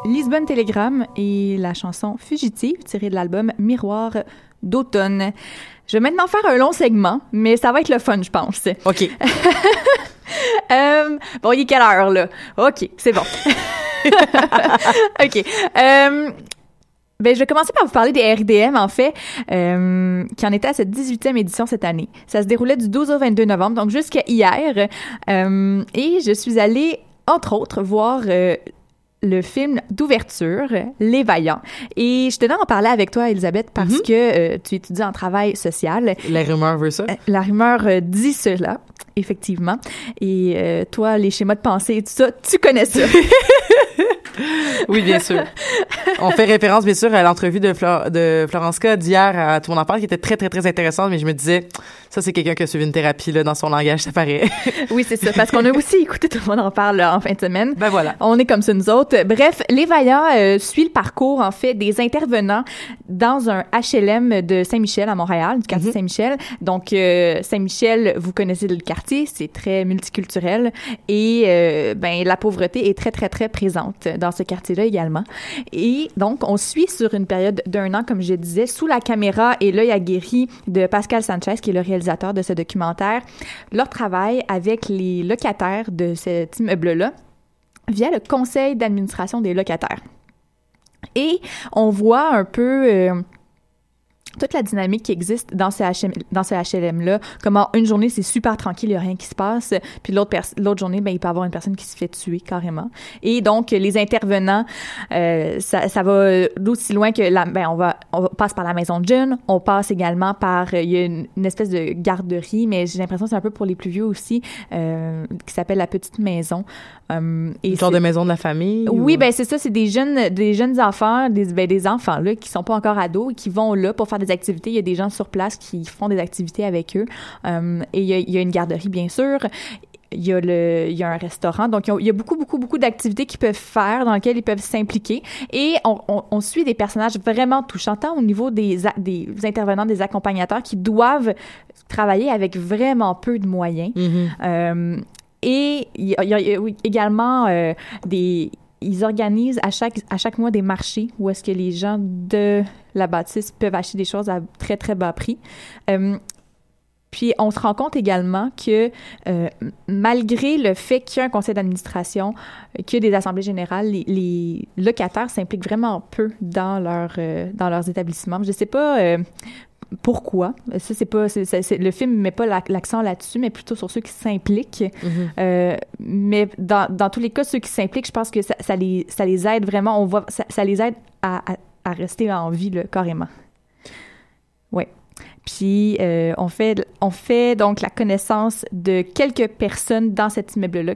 [SPEAKER 1] Lisbonne Telegram et la chanson Fugitive tirée de l'album Miroir d'automne. Je vais maintenant faire un long segment, mais ça va être le fun, je pense.
[SPEAKER 7] OK. (laughs)
[SPEAKER 1] Euh, bon, il est quelle heure, là? OK, c'est bon. (laughs) OK. Euh, ben, je vais commencer par vous parler des RIDM, en fait, euh, qui en était à cette 18e édition cette année. Ça se déroulait du 12 au 22 novembre, donc jusqu'à hier. Euh, et je suis allée, entre autres, voir euh, le film d'ouverture, Les Vaillants. Et je tenais à en parler avec toi, Elisabeth, parce
[SPEAKER 7] Mhm.
[SPEAKER 1] que euh, tu étudies en travail social.
[SPEAKER 7] La rumeur veut ça.
[SPEAKER 1] La rumeur euh, dit cela, effectivement. Et euh, toi, les schémas de pensée et tout ça, tu connais ça. (laughs) (laughs)
[SPEAKER 7] Oui, bien sûr. On fait référence, bien sûr, à l'entrevue de, Flor de Florence K d'hier à Tout le monde en parle, qui était très, très, très intéressante, mais je me disais, ça, c'est quelqu'un qui a suivi une thérapie, là, dans son langage, ça paraît. (laughs)
[SPEAKER 1] oui, c'est ça, parce qu'on a aussi écouté Tout le monde en parle là, en fin de semaine.
[SPEAKER 7] Ben voilà.
[SPEAKER 1] On est comme ça, nous autres. Bref, Les Vaillants euh, suit le parcours, en fait, des intervenants dans un HLM de Saint-Michel à Montréal, du quartier Saint-Michel. Donc, euh, Saint-Michel, vous connaissez le quartier, c'est très multiculturel et euh, ben la pauvreté est très, très, très présente dans ce quartier-là également. Et donc, on suit sur une période d'un an, comme je disais, sous la caméra et l'œil aguerri de Pascal Sanchez, qui est le réalisateur de ce documentaire, leur travail avec les locataires de cet immeuble-là via le conseil d'administration des locataires. Et on voit un peu euh, toute la dynamique qui existe dans ce, HM, dans ce HLM-là. Comment une journée, c'est super tranquille, il n'y a rien qui se passe. Puis l'autre, journée, ben, il peut y avoir une personne qui se fait tuer carrément. Et donc, les intervenants, euh, ça, ça va d'aussi loin que la, ben, on, va, on passe par la maison de jeunes, on passe également par, euh, il y a une, une espèce de garderie, mais j'ai l'impression que c'est un peu pour les plus vieux aussi, euh, qui s'appelle la petite maison. Euh, et
[SPEAKER 7] Une
[SPEAKER 1] c'est-
[SPEAKER 7] de maison de la famille.
[SPEAKER 1] oui,
[SPEAKER 7] ou-
[SPEAKER 1] ben c'est ça, c'est des jeunes, des jeunes enfants, des, ben, des enfants là qui sont pas encore ados et qui vont là pour faire des activités. Il y a des gens sur place qui font des activités avec eux. Euh, et il y, a, il y a une garderie bien sûr. Il y a le, il y a un restaurant. Donc il y a- beaucoup, beaucoup, beaucoup d'activités qu'ils peuvent faire dans lesquelles ils peuvent s'impliquer. Et on, on, on suit des personnages vraiment touchants, tant au niveau des, des intervenants, des accompagnateurs qui doivent travailler avec vraiment peu de moyens.
[SPEAKER 7] Mhm.
[SPEAKER 1] Euh, et il y a, il y a- il y a oui, également euh, des ils organisent à chaque à chaque mois des marchés où est-ce que les gens de la bâtisse peuvent acheter des choses à très très bas prix. Euh, puis on se rend compte également que euh, malgré le fait qu'il y a un conseil d'administration, qu'il y a des assemblées générales, les, locataires s'impliquent vraiment peu dans leur euh, dans leurs établissements. Je sais pas pourquoi. Ça c'est pas le film met pas la- l'accent là-dessus, mais plutôt sur ceux qui s'impliquent.
[SPEAKER 7] Mhm.
[SPEAKER 1] Euh, mais dans, dans tous les cas, ceux qui s'impliquent, je pense que ça, ça les ça les aide vraiment. On voit ça, ça les aide à, à, à rester en vie là, carrément. Ouais. Puis euh, on fait on fait donc la connaissance de quelques personnes dans cet immeuble-là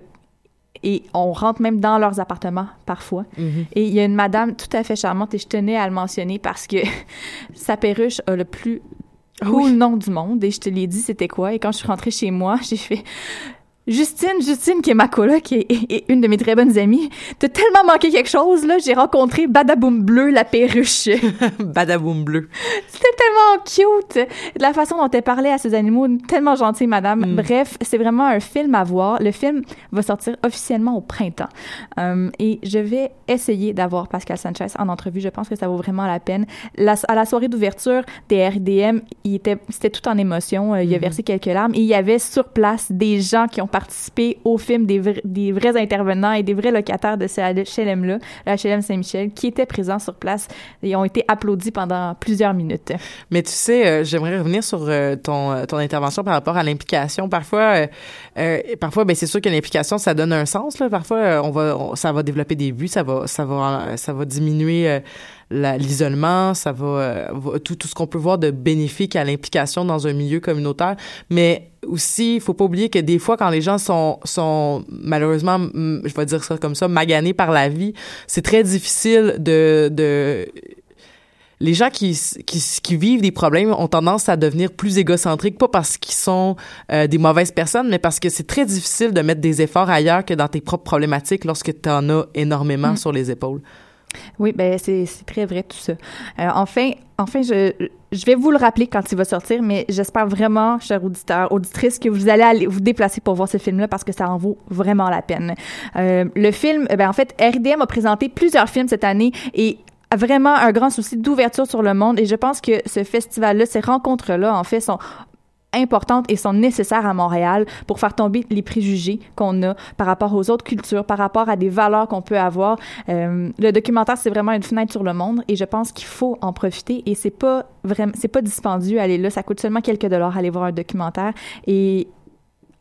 [SPEAKER 1] et on rentre même dans leurs appartements parfois.
[SPEAKER 7] Mhm.
[SPEAKER 1] Et il y a une madame tout à fait charmante et je tenais à le mentionner parce que (laughs) sa perruche a le plus cool nom du monde et je te l'ai dit c'était quoi et quand je suis rentrée chez moi, (laughs) j'ai fait Justine, Justine, qui est ma coloc et, et- et une de mes très bonnes amies, t'as tellement manqué quelque chose, là. J'ai rencontré Badaboum Bleu, la perruche. (laughs)
[SPEAKER 7] Badaboum bleu.
[SPEAKER 1] C'était tellement cute. La façon dont elle parlait à ces animaux, tellement gentille, madame.
[SPEAKER 7] Mm.
[SPEAKER 1] Bref, c'est vraiment un film à voir. Le film va sortir officiellement au printemps. Euh, et je vais essayer d'avoir Pascal Sanchez en entrevue. Je pense que ça vaut vraiment la peine. La- à la soirée d'ouverture des RDM, il était, c'était tout en émotion. Euh, Il a
[SPEAKER 7] Mhm.
[SPEAKER 1] versé quelques larmes. Et il y avait sur place des gens qui ont participé au film, des, vrais- intervenants et des vrais locataires de ce HLM-là, le HLM Saint-Michel, qui étaient présents sur place et ont été applaudis pendant plusieurs minutes.
[SPEAKER 7] Mais tu sais, euh, j'aimerais revenir sur euh, ton, euh, ton intervention par rapport à l'implication. Parfois, parfois, ben c'est sûr que l'implication, ça donne un sens. Parfois, on va, ça va développer des vues, ça va, ça va, ça va diminuer l'isolement, ça va, euh, va- tout, tout ce qu'on peut voir de bénéfique à l'implication dans un milieu communautaire. Mais aussi, il faut pas oublier que des fois, quand les gens sont, sont malheureusement, je vais dire ça comme ça, maganés par la vie, c'est très difficile de, de les gens qui, qui, qui vivent des problèmes ont tendance à devenir plus égocentriques, pas parce qu'ils sont euh, des mauvaises personnes, mais parce que c'est très difficile de mettre des efforts ailleurs que dans tes propres problématiques lorsque tu en as énormément
[SPEAKER 1] Mm.
[SPEAKER 7] sur les épaules.
[SPEAKER 1] Oui, ben c'est très vrai tout ça. Euh, enfin, enfin, je, vais vous le rappeler quand il va sortir, mais j'espère vraiment, chers auditeurs, auditrices, que vous allez vous déplacer pour voir ce film-là parce que ça en vaut vraiment la peine. Euh, le film, eh ben en fait, RDM a présenté plusieurs films cette année et a vraiment un grand souci d'ouverture sur le monde et je pense que ce festival-là, ces rencontres-là, en fait, sont importantes et sont nécessaires à Montréal pour faire tomber les préjugés qu'on a par rapport aux autres cultures, par rapport à des valeurs qu'on peut avoir. Euh, le documentaire, c'est vraiment une fenêtre sur le monde et je pense qu'il faut en profiter et c'est pas vraiment, c'est pas dispendieux aller là. Ça coûte seulement quelques dollars aller voir un documentaire et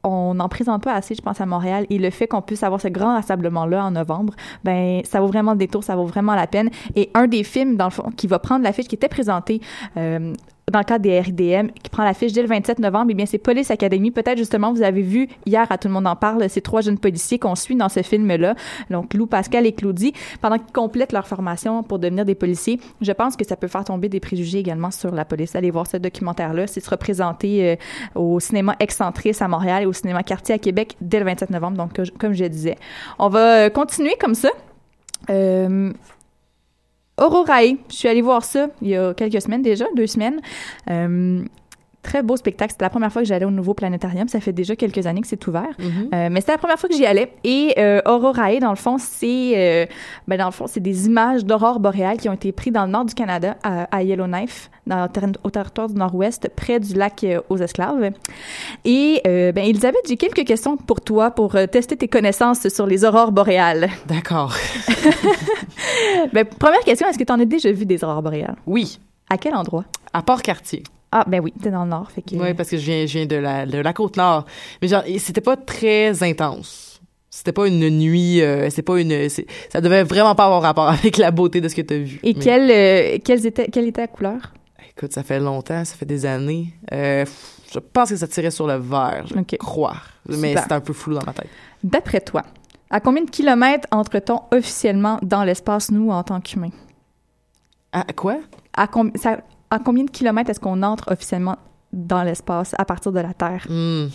[SPEAKER 1] on n'en présente pas assez, je pense, à Montréal. Et le fait qu'on puisse avoir ce grand rassemblement-là en novembre, ben, ça vaut vraiment le détour, ça vaut vraiment la peine. Et un des films, dans le fond, qui va prendre l'affiche qui était présenté euh, dans le cadre des RIDM, qui prend l'affiche dès le 27 novembre, eh bien, c'est Police Academy. Peut-être, justement, vous avez vu hier, à Tout le monde en parle, ces trois jeunes policiers qu'on suit dans ce film-là. Donc, Lou, Pascal et Claudie, pendant qu'ils complètent leur formation pour devenir des policiers. Je pense que ça peut faire tomber des préjugés également sur la police. Allez voir ce documentaire-là. C'est sera présenté euh, au cinéma Excentris à Montréal et au cinéma Quartier à Québec dès le 27 novembre. Donc, comme je disais. On va euh, continuer comme ça. Euh, Aurorae, je suis allée voir ça il y a quelques semaines déjà, deux semaines. Euh, très beau spectacle. C'était la première fois que j'allais au nouveau planétarium. Ça fait déjà quelques années que c'est ouvert. Euh, mais c'était la première fois que j'y allais. Et euh, Aurorae, dans le fond, c'est euh, ben, dans le fond, c'est des images d'aurore boréale qui ont été prises dans le nord du Canada, à, à Yellowknife, dans, au territoire du nord-ouest, près du lac euh, aux Esclaves. Et euh, ben, Elisabeth, j'ai quelques questions pour toi pour euh, tester tes connaissances sur les aurores boréales.
[SPEAKER 7] D'accord. (laughs)
[SPEAKER 1] ben, première question, est-ce que tu en as déjà vu des aurores boréales?
[SPEAKER 7] Oui.
[SPEAKER 1] À quel endroit?
[SPEAKER 7] À Port-Cartier.
[SPEAKER 1] Ah, ben oui, t'es dans le nord. Fait que...
[SPEAKER 7] Oui, parce que je viens, je viens de, la, de la côte nord. Mais genre, c'était pas très intense. C'était pas une nuit, euh, c'est pas une, ça devait vraiment pas avoir rapport (laughs) avec la beauté de ce que tu as vu.
[SPEAKER 1] Et
[SPEAKER 7] Mais,
[SPEAKER 1] quelle, euh, quelles étaient, quelle était la couleur?
[SPEAKER 7] Écoute, ça fait longtemps, ça fait des années. Euh, je pense que ça tirait sur le vert, je crois. Mais c'est un peu flou dans ma tête.
[SPEAKER 1] D'après toi, à combien de kilomètres entre-t-on officiellement dans l'espace, nous, en tant qu'humains?
[SPEAKER 7] À quoi?
[SPEAKER 1] À, com- ça- à combien de kilomètres est-ce qu'on entre officiellement dans l'espace à partir de la Terre?
[SPEAKER 7] Hmm.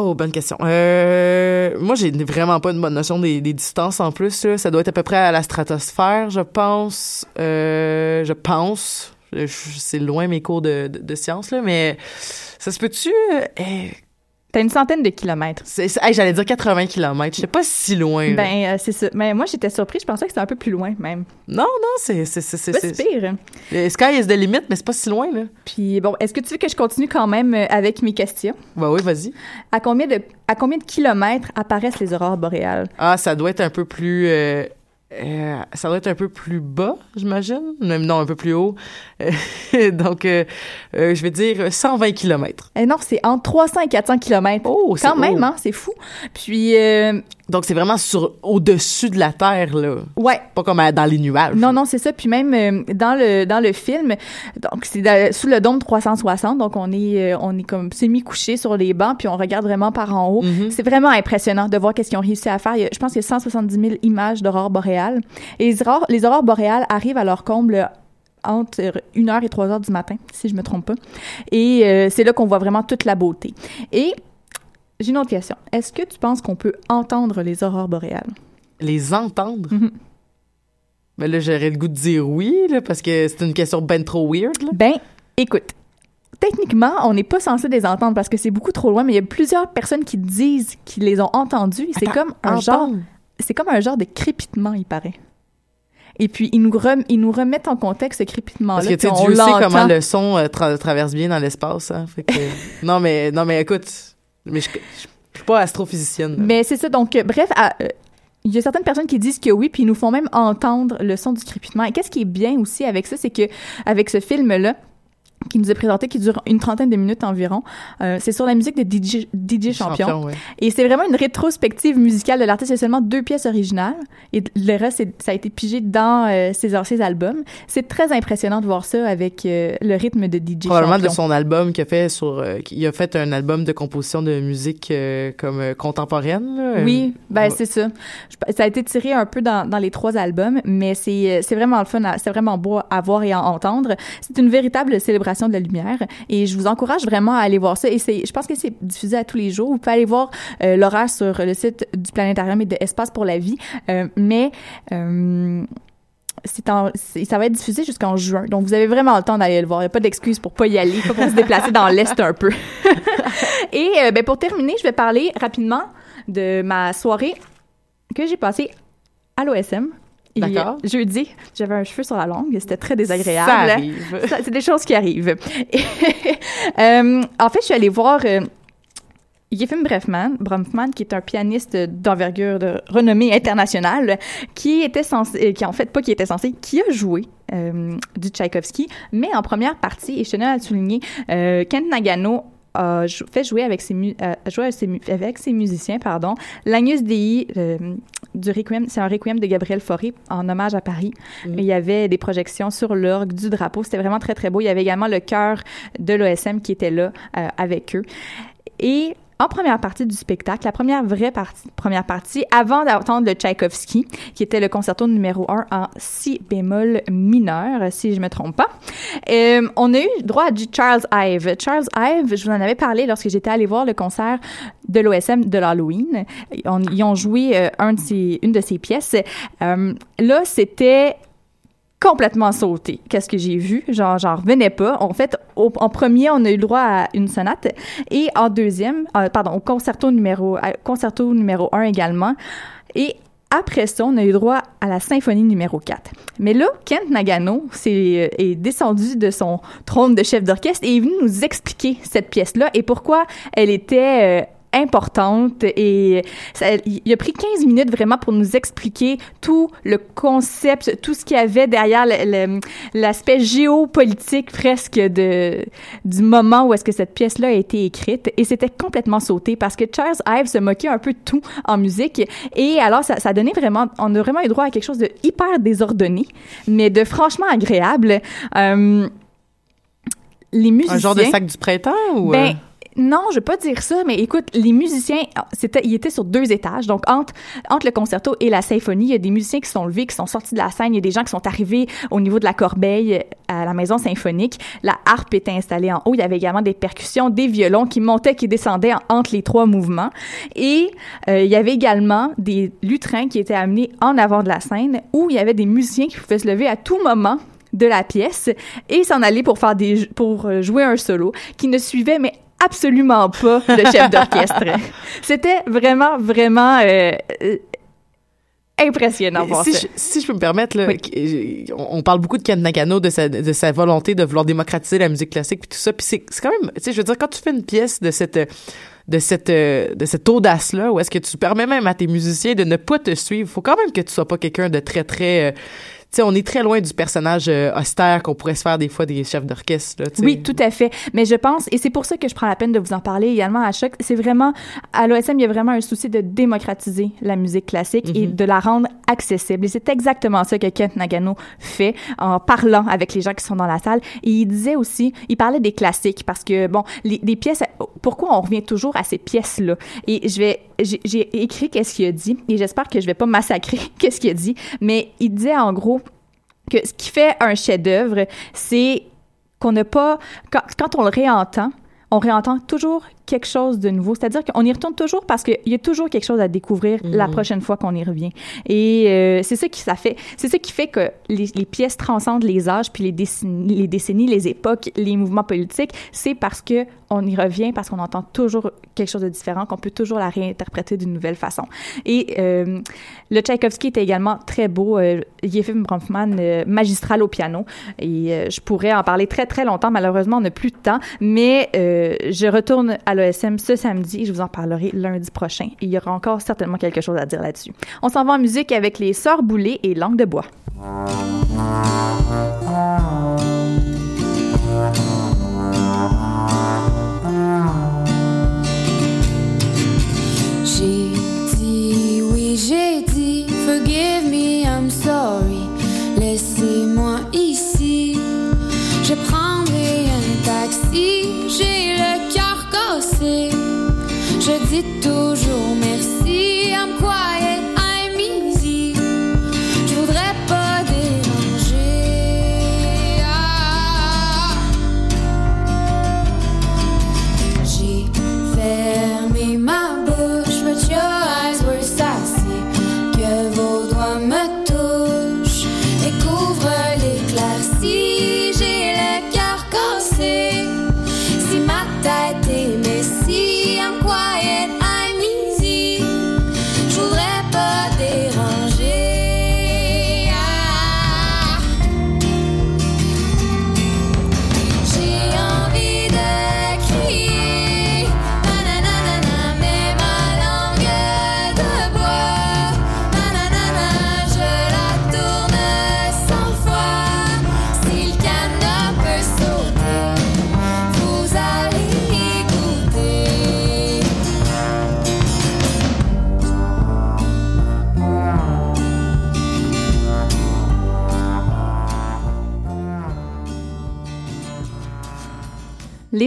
[SPEAKER 7] Oh, bonne question. Euh, moi, j'ai vraiment pas une bonne notion des, distances en plus. là. Ça doit être à peu près à la stratosphère, je pense. Euh, je pense. C'est loin mes cours de, de, de sciences, là, mais ça se peut-tu? euh,
[SPEAKER 1] T'as une centaine de kilomètres.
[SPEAKER 7] hey, J'allais dire 80 km. J'étais pas si loin.
[SPEAKER 1] Ben, euh, c'est ça. Mais moi, j'étais surpris. Je pensais que c'était un peu plus loin, même.
[SPEAKER 7] non, non, c'est... c'est-
[SPEAKER 1] Pas si pire.
[SPEAKER 7] Le Sky is the limit, mais c'est pas si loin, là.
[SPEAKER 1] Puis, bon, est-ce que tu veux que je continue quand même euh, avec mes questions?
[SPEAKER 7] Bah oui, vas-y.
[SPEAKER 1] À combien de, à combien de kilomètres apparaissent les aurores boréales?
[SPEAKER 7] Ah, ça doit être un peu plus. euh, euh, ça doit être un peu plus bas, j'imagine. Même non, un peu plus haut. Euh, (laughs) donc, euh, euh, je vais dire 120 km.
[SPEAKER 1] Eh non, c'est entre 300 et 400 kilomètres.
[SPEAKER 7] Oh, c'est
[SPEAKER 1] Quand même,
[SPEAKER 7] haut.
[SPEAKER 1] hein, c'est fou. Puis, euh,
[SPEAKER 7] Donc, c'est vraiment sur au-dessus de la Terre, là.
[SPEAKER 1] ouais.
[SPEAKER 7] Pas comme à- dans les nuages.
[SPEAKER 1] Non, non, c'est ça. Puis même euh, dans le dans le film, donc c'est sous le dôme 360, donc on est euh, on est comme semi couché sur les bancs, puis on regarde vraiment par en haut.
[SPEAKER 7] Mhm.
[SPEAKER 1] C'est vraiment impressionnant de voir qu'est-ce qu'ils ont réussi à faire. Il y a- je pense qu'il y a 170 000 images d'aurores boréales. Et les aurores, les aurores boréales arrivent à leur comble entre 1h et 3h du matin, si je me trompe pas. Et euh, c'est là qu'on voit vraiment toute la beauté. Et j'ai une autre question. Est-ce que tu penses qu'on peut entendre les aurores boréales?
[SPEAKER 7] Les entendre?
[SPEAKER 1] Mhm.
[SPEAKER 7] Ben là, j'aurais le goût de dire oui, là, parce que c'est une question ben trop weird, là.
[SPEAKER 1] Ben, écoute, techniquement, on n'est pas censé les entendre parce que c'est beaucoup trop loin, mais il y a plusieurs personnes qui disent qu'ils les ont entendus. C'est comme un genre, c'est comme un genre de crépitement, il paraît. Et puis ils nous rem- ils nous remettent en contexte ce crépitement-là.
[SPEAKER 7] Parce que, tu sais, Dieu sait comment le son euh, tra- traverse bien dans l'espace, hein. Non, mais, non, mais écoute, mais je, je, suis pas astrophysicienne.
[SPEAKER 1] Mais c'est ça. Donc, euh, bref, euh, il y a certaines personnes qui disent que oui, puis ils nous font même entendre le son du crépitement. Et qu'est-ce qui est bien aussi avec ça, c'est que avec ce film-là, qui nous est présenté, qui dure une trentaine de minutes environ. Euh, c'est sur la musique de DJ, DJ Champion.
[SPEAKER 7] Champion, ouais.
[SPEAKER 1] Et c'est vraiment une rétrospective musicale de l'artiste. Il y a seulement deux pièces originales. Et le reste, ça a été pigé dans euh, ses, ses albums. C'est très impressionnant de voir ça avec euh, le rythme de DJ
[SPEAKER 7] Probablement
[SPEAKER 1] Champion.
[SPEAKER 7] de son album qu'il a fait sur. il a fait un album de composition de musique comme contemporaine. là.
[SPEAKER 1] Oui, ben
[SPEAKER 7] Ouais.
[SPEAKER 1] c'est ça. Je- ça a été tiré un peu dans, dans les trois albums, mais c'est vraiment le fun, c'est vraiment beau à voir et à entendre. C'est une véritable célébration de la lumière. Et je vous encourage vraiment à aller voir ça. Et je pense que c'est diffusé à tous les jours. Vous pouvez aller voir euh, l'horaire sur le site du Planétarium et de Espace pour la vie. Euh, mais euh, en- ça va être diffusé jusqu'en juin. Donc, vous avez vraiment le temps d'aller le voir. Il n'y a pas d'excuse pour pas y aller, pour se déplacer dans l'Est un peu. (laughs) Et euh, ben, pour terminer, je vais parler rapidement de ma soirée que j'ai passée à l'OSM. Et,
[SPEAKER 7] D'accord.
[SPEAKER 1] Jeudi, j'avais un cheveu sur la langue. C'était très désagréable.
[SPEAKER 7] Ça arrive.
[SPEAKER 1] C'est des choses qui arrivent. Et, (laughs) euh, en fait, je suis allée voir euh, Yefim Brefman, Bromfman, qui est un pianiste d'envergure de renommée internationale, qui était censé, euh, qui en fait pas qui était censé, qui a joué euh, du Tchaïkovski, mais en première partie, et je tenais à le souligner, Kent Nagano a jou- fait jouer avec ses, mu- euh, a joué avec ses, mu- avec ses musiciens, pardon, l'Agnus Dei euh, du Requiem, c'est un Requiem de Gabriel Fauré en hommage à Paris. Il y avait des projections sur l'orgue du drapeau, c'était vraiment très très beau. Il y avait également le chœur de l'OSM qui était là euh, avec eux. Et en première partie du spectacle, la première vraie partie, première partie, avant d'entendre le Tchaïkovski, qui était le concerto numéro 1 en si bémol mineur, si je me trompe pas, euh, on a eu droit à du Charles Ive. Charles Ive, je vous en avais parlé lorsque j'étais allée voir le concert de l'OSM de l'Halloween. Ils ont joué euh, une de ses pièces. Euh, là, c'était complètement sauté. Qu'est-ce que j'ai vu? Genre, j'en revenais pas. En fait, en premier, on a eu le droit à une sonate. Et en deuxième, euh, pardon, au concerto numéro, à- concerto numéro 1 également. Et après ça, on a eu droit à la symphonie numéro 4. Mais là, Kent Nagano s'est- est descendu de son trône de chef d'orchestre et est venu nous expliquer cette pièce-là et pourquoi elle était euh, importante et ça- il a pris 15 minutes vraiment pour nous expliquer tout le concept, tout ce qu'il y avait derrière l'aspect géopolitique presque de du moment où est-ce que cette pièce-là a été écrite. Et c'était complètement sauté parce que Charles Ives se moquait un peu de tout en musique. Et alors ça, ça donnait vraiment on a vraiment eu droit à quelque chose de hyper désordonné mais de franchement agréable. Euh, les musiciens
[SPEAKER 7] Un genre de sac du printemps ou...
[SPEAKER 1] ben,
[SPEAKER 7] euh?
[SPEAKER 1] Non, je vais pas dire ça, mais écoute, les musiciens, c'était, ils étaient sur deux étages, donc entre, entre le concerto et la symphonie, il y a des musiciens qui sont levés, qui sont sortis de la scène, il y a des gens qui sont arrivés au niveau de la corbeille à la maison symphonique, la harpe était installée en haut, il y avait également des percussions, des violons qui montaient, qui descendaient en- entre les trois mouvements, et euh, il y avait également des lutrins qui étaient amenés en avant de la scène, où il y avait des musiciens qui pouvaient se lever à tout moment de la pièce et s'en aller pour faire des pour euh, jouer un solo qui ne suivait mais absolument pas le chef d'orchestre. (laughs) C'était vraiment vraiment euh, euh, impressionnant voir
[SPEAKER 7] si,
[SPEAKER 1] ça.
[SPEAKER 7] je, si je peux me permettre, là, on on parle beaucoup de Ken Nagano, de sa, de sa volonté de vouloir démocratiser la musique classique puis tout ça. Puis c'est quand même, tu sais, je veux dire, quand tu fais une pièce de cette de cette euh, de cette audace là, où est-ce que tu permets même à tes musiciens de ne pas te suivre, faut quand même que tu sois pas quelqu'un de très très euh, sais, on est très loin du personnage euh, austère qu'on pourrait se faire des fois des chefs d'orchestre.
[SPEAKER 1] Oui, tout à fait. Mais je pense, et c'est pour ça que je prends la peine de vous en parler également à choc, c'est vraiment, à l'OSM, il y a vraiment un souci de démocratiser la musique classique et
[SPEAKER 7] Mhm.
[SPEAKER 1] de la rendre accessible. Et c'est exactement ça que Kent Nagano fait en parlant avec les gens qui sont dans la salle. Et il disait aussi, il parlait des classiques parce que, bon, les, les pièces, pourquoi on revient toujours à ces pièces-là? Et je vais, j'ai écrit qu'est-ce qu'il a dit et j'espère que je vais pas massacrer (laughs) qu'est-ce qu'il a dit, mais il disait en gros que ce qui fait un chef-d'œuvre, c'est qu'on n'a pas quand, quand on le réentend, on réentend toujours quelque chose de nouveau. C'est-à-dire qu'on y retourne toujours parce qu'il y a toujours quelque chose à découvrir la
[SPEAKER 7] Mhm.
[SPEAKER 1] prochaine fois qu'on y revient. Et euh, c'est ça qui ça fait, c'est ça qui fait que les, les pièces transcendent les âges, puis les décennies, les décennies, les époques, les mouvements politiques. C'est parce que on y revient, parce qu'on entend toujours quelque chose de différent, qu'on peut toujours la réinterpréter d'une nouvelle façon. Et euh, le Tchaïkovski était également très beau. Euh, Yefim Bronfman, euh, magistral au piano. Et je pourrais en parler très, très longtemps. Malheureusement, on n'a plus de temps. Mais je retourne à l'ESM ce samedi je vous en parlerai lundi prochain. Il y aura encore certainement quelque chose à dire là-dessus. On s'en va en musique avec les Sœurs Boulées et Langue de bois.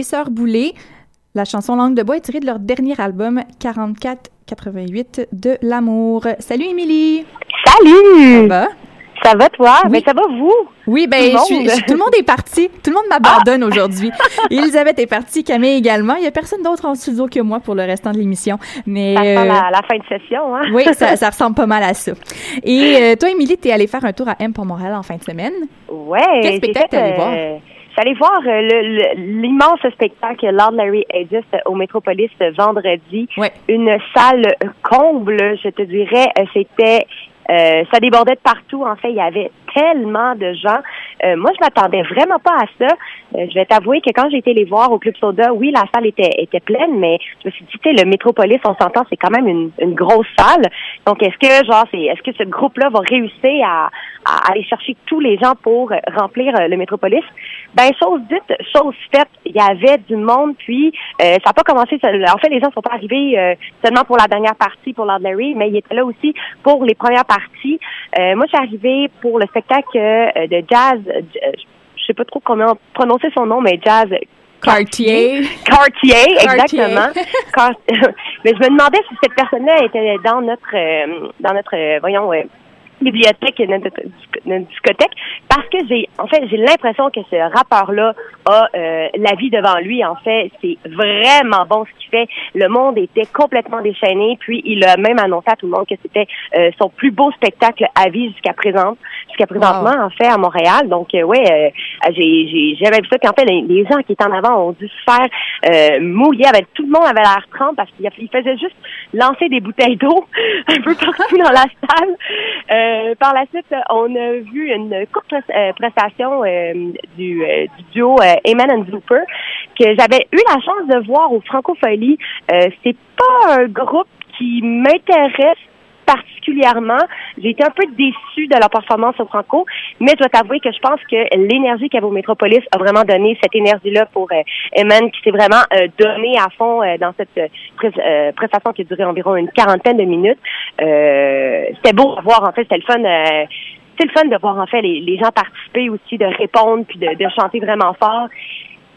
[SPEAKER 1] Les Sœurs Boulay. La chanson Langue de bois est tirée de leur dernier album 44-88 de l'amour. Salut Émilie!
[SPEAKER 12] Salut!
[SPEAKER 1] Ça va?
[SPEAKER 12] Ça va toi? Ben ça va vous?
[SPEAKER 1] Oui, ben
[SPEAKER 12] Tout le
[SPEAKER 1] je suis- je- tout le monde est parti. Tout le monde m'abandonne aujourd'hui. (laughs) Elisabeth est partie, Camille également. Il y a personne d'autre en studio que moi pour le restant de l'émission. Mais
[SPEAKER 12] Ça
[SPEAKER 1] euh,
[SPEAKER 12] la fin de session, hein?
[SPEAKER 1] oui, ça, (laughs) ça ressemble pas mal à ça. Et euh, toi, Émilie, t'es allée faire un tour à M pour Montréal en fin de semaine.
[SPEAKER 12] Ouais.
[SPEAKER 1] Quel spectacle t'es allée voir?
[SPEAKER 12] Euh, J'allais voir euh, l'immense spectacle Lord Larry Aegis au Métropolis euh, vendredi. Une salle comble, je te dirais. Euh, C'était euh, ça débordait de partout. En fait, il y avait tellement de gens. Euh, moi, je m'attendais vraiment pas à ça. Euh, je vais t'avouer que quand j'ai été les voir au Club Soda, oui, la salle était, était pleine, mais je me suis dit, tu sais, le Métropolis, on s'entend, c'est quand même une, une grosse salle. Donc, est-ce que, genre, c'est, est-ce que ce groupe-là va réussir à, à aller chercher tous les gens pour remplir euh, le Métropolis? Ben, chose dite, chose faite, il y avait du monde, puis euh, ça n'a pas commencé. En fait, les gens sont pas arrivés euh, seulement pour la dernière partie, pour Lord Larry, mais ils étaient là aussi pour les premières parties. Euh, moi, je suis arrivée pour le spectacle euh, de jazz. euh, je sais pas trop comment prononcer son nom, mais jazz.
[SPEAKER 1] Cartier.
[SPEAKER 12] Cartier, exactement. (laughs) (laughs) Mais je me demandais si cette personne-là était dans notre, euh, dans notre, euh, voyons, euh, bibliothèque, notre, notre discothèque, parce que j'ai, en fait, j'ai l'impression que ce rappeur-là a euh, la vie devant lui. En fait, c'est vraiment bon ce qu'il fait. Le monde était complètement déchaîné, puis il a même annoncé à tout le monde que c'était euh, son plus beau spectacle à vie jusqu'à présent, jusqu'à présentement, en fait, à Montréal. Donc, euh, ouais, euh, j'ai, j'ai jamais vu ça. Puis en fait, les, les gens qui étaient en avant ont dû se faire euh, mouiller. Avec, tout le monde avait l'air trempe parce qu'il il faisait juste lancer des bouteilles d'eau (laughs) un peu partout dans la salle. Euh, par la suite, on a vu une courte euh, prestation euh, du, du duo Amen and Zooper que j'avais eu la chance de voir au Francofolie. C'est pas un groupe qui m'intéresse particulièrement. J'ai été un peu déçue de leur performance au Franco, mais je dois t'avouer que je pense que l'énergie qu'il y avait au Métropolis a vraiment donné cette énergie-là pour euh, Eman, qui s'est vraiment euh, donné à fond euh, dans cette euh, euh, prestation qui a duré environ une quarantaine de minutes. Euh, c'était beau à voir, en fait, c'était le fun. c'est le fun de voir en fait les, les gens participer aussi, de répondre puis de, de chanter vraiment fort.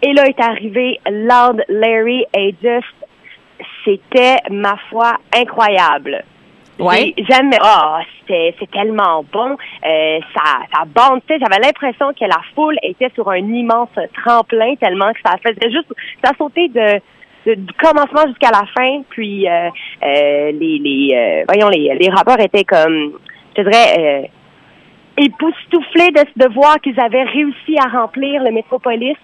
[SPEAKER 12] Et là est arrivé Loud Larry Aegis. C'était, ma foi, incroyable.
[SPEAKER 1] Ouais.
[SPEAKER 12] Jamais. C'était c'est tellement bon. Euh, ça, ça bande. J'avais l'impression que la foule était sur un immense tremplin tellement que ça faisait juste, ça sautait de, de- du commencement jusqu'à la fin. Puis euh, euh, les, les euh, voyons les, les rappeurs étaient comme, je dirais. Euh, époustouflés de, de voir qu'ils avaient réussi à remplir le métropolis.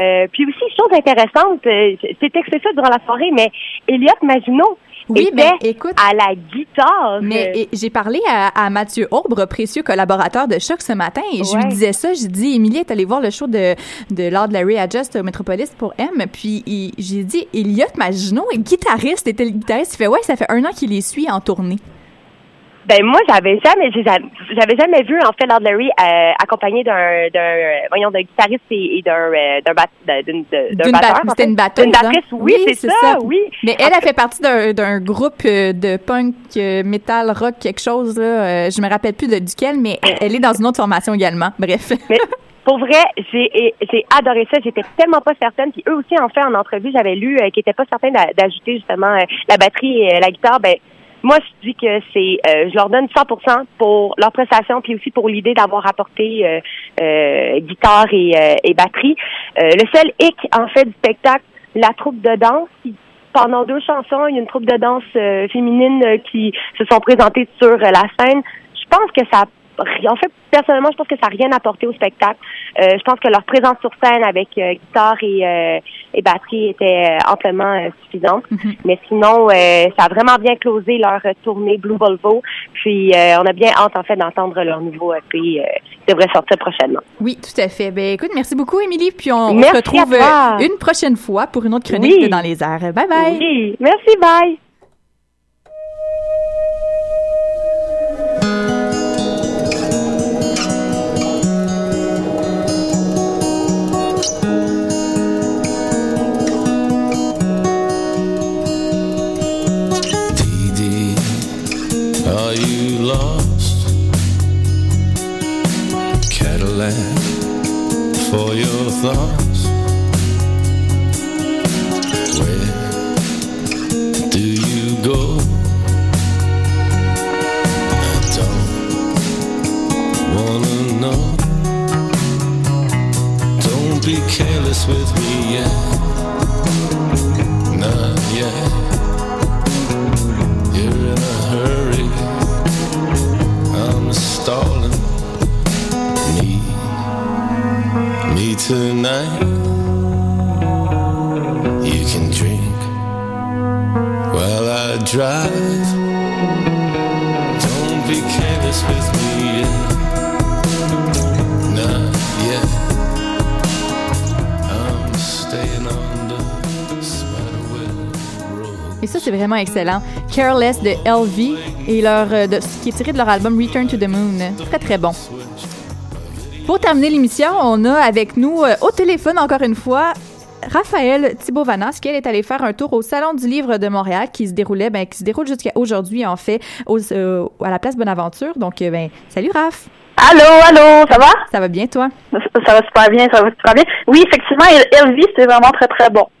[SPEAKER 12] Euh, puis aussi, chose intéressante, texté ça durant la soirée, mais Elliot Maginot
[SPEAKER 1] Oui,
[SPEAKER 12] était
[SPEAKER 1] ben, écoute.
[SPEAKER 12] à la guitare.
[SPEAKER 1] Mais j'ai parlé à, à Mathieu Aubre, précieux collaborateur de Choc ce matin, et je lui disais ça. J'ai dit, Émilie est allée voir le show de, de Lord Larry Adjust au Metropolis pour M. Puis j'ai dit, Elliot Maginot, guitariste, était le guitariste. Il fait, ouais, ça fait un an qu'il les suit en tournée.
[SPEAKER 12] Ben moi, j'avais jamais, j'avais jamais vu en fait Lord Larry euh, accompagné d'un, d'un, voyons, d'un guitariste et, et d'un, euh, d'un, bat, d'un, d'une- d'un
[SPEAKER 1] D'une
[SPEAKER 12] batteur.
[SPEAKER 1] bat- C'était une batteuse.
[SPEAKER 12] Battrice,
[SPEAKER 1] hein?
[SPEAKER 12] oui, c'est, ça, oui.
[SPEAKER 1] Mais elle a fait partie d'un d'un groupe euh, de punk, euh, metal, rock, quelque chose. Là, euh, je me rappelle plus de duquel, mais elle, elle est dans une autre formation également. Bref.
[SPEAKER 12] Mais (laughs) pour vrai, j'ai j'ai adoré ça. J'étais tellement pas certaine. Puis eux aussi, en fait, en entrevue, j'avais lu qu'ils étaient pas certains d'a- d'ajouter justement la batterie et la guitare. Ben moi, je dis que c'est, euh, je leur donne 100% pour leur prestation, puis aussi pour l'idée d'avoir apporté euh, euh, guitare et, euh, et batterie. Euh, le seul hic, en fait, du spectacle, la troupe de danse. pendant deux chansons, il y a une troupe de danse euh, féminine qui se sont présentées sur la scène. Je pense que ça en fait, personnellement, je pense que ça n'a rien apporté au spectacle. Euh, je pense que leur présence sur scène avec euh, guitare et, euh, et batterie était euh, amplement euh, suffisante. Mais sinon, ça a vraiment bien closé leur tournée Blue Volvo. Puis, on a bien hâte, en fait, d'entendre leur nouveau EP qui devrait sortir prochainement.
[SPEAKER 1] Oui, tout à fait. Ben écoute, merci beaucoup, Émilie. Puis on, se retrouve une prochaine fois pour une autre chronique
[SPEAKER 12] Oui.
[SPEAKER 1] de Dans les airs. Bye bye.
[SPEAKER 12] Oui, merci, bye.
[SPEAKER 13] careless with me yet. Not yet. You're in a hurry. I'm stalling. Me, me tonight. You can drink while I drive.
[SPEAKER 1] Et ça, c'est vraiment excellent. Careless de LV et leur, euh, qui est tiré de leur album Return to the Moon. Très, très bon. Pour terminer l'émission, on a avec nous euh, au téléphone, encore une fois, Raphaël Thibault-Vanas, qui elle est allée faire un tour au Salon du Livre de Montréal, qui se déroulait, ben, qui se déroule jusqu'à aujourd'hui, en fait, au- euh, à la place Bonaventure. Donc, ben, salut Raph!
[SPEAKER 14] Allô, allô, ça va?
[SPEAKER 1] Ça va bien, toi?
[SPEAKER 14] Ça va super bien, ça va super bien. Oui, effectivement, El- Elvis, c'est vraiment très, très bon. (laughs)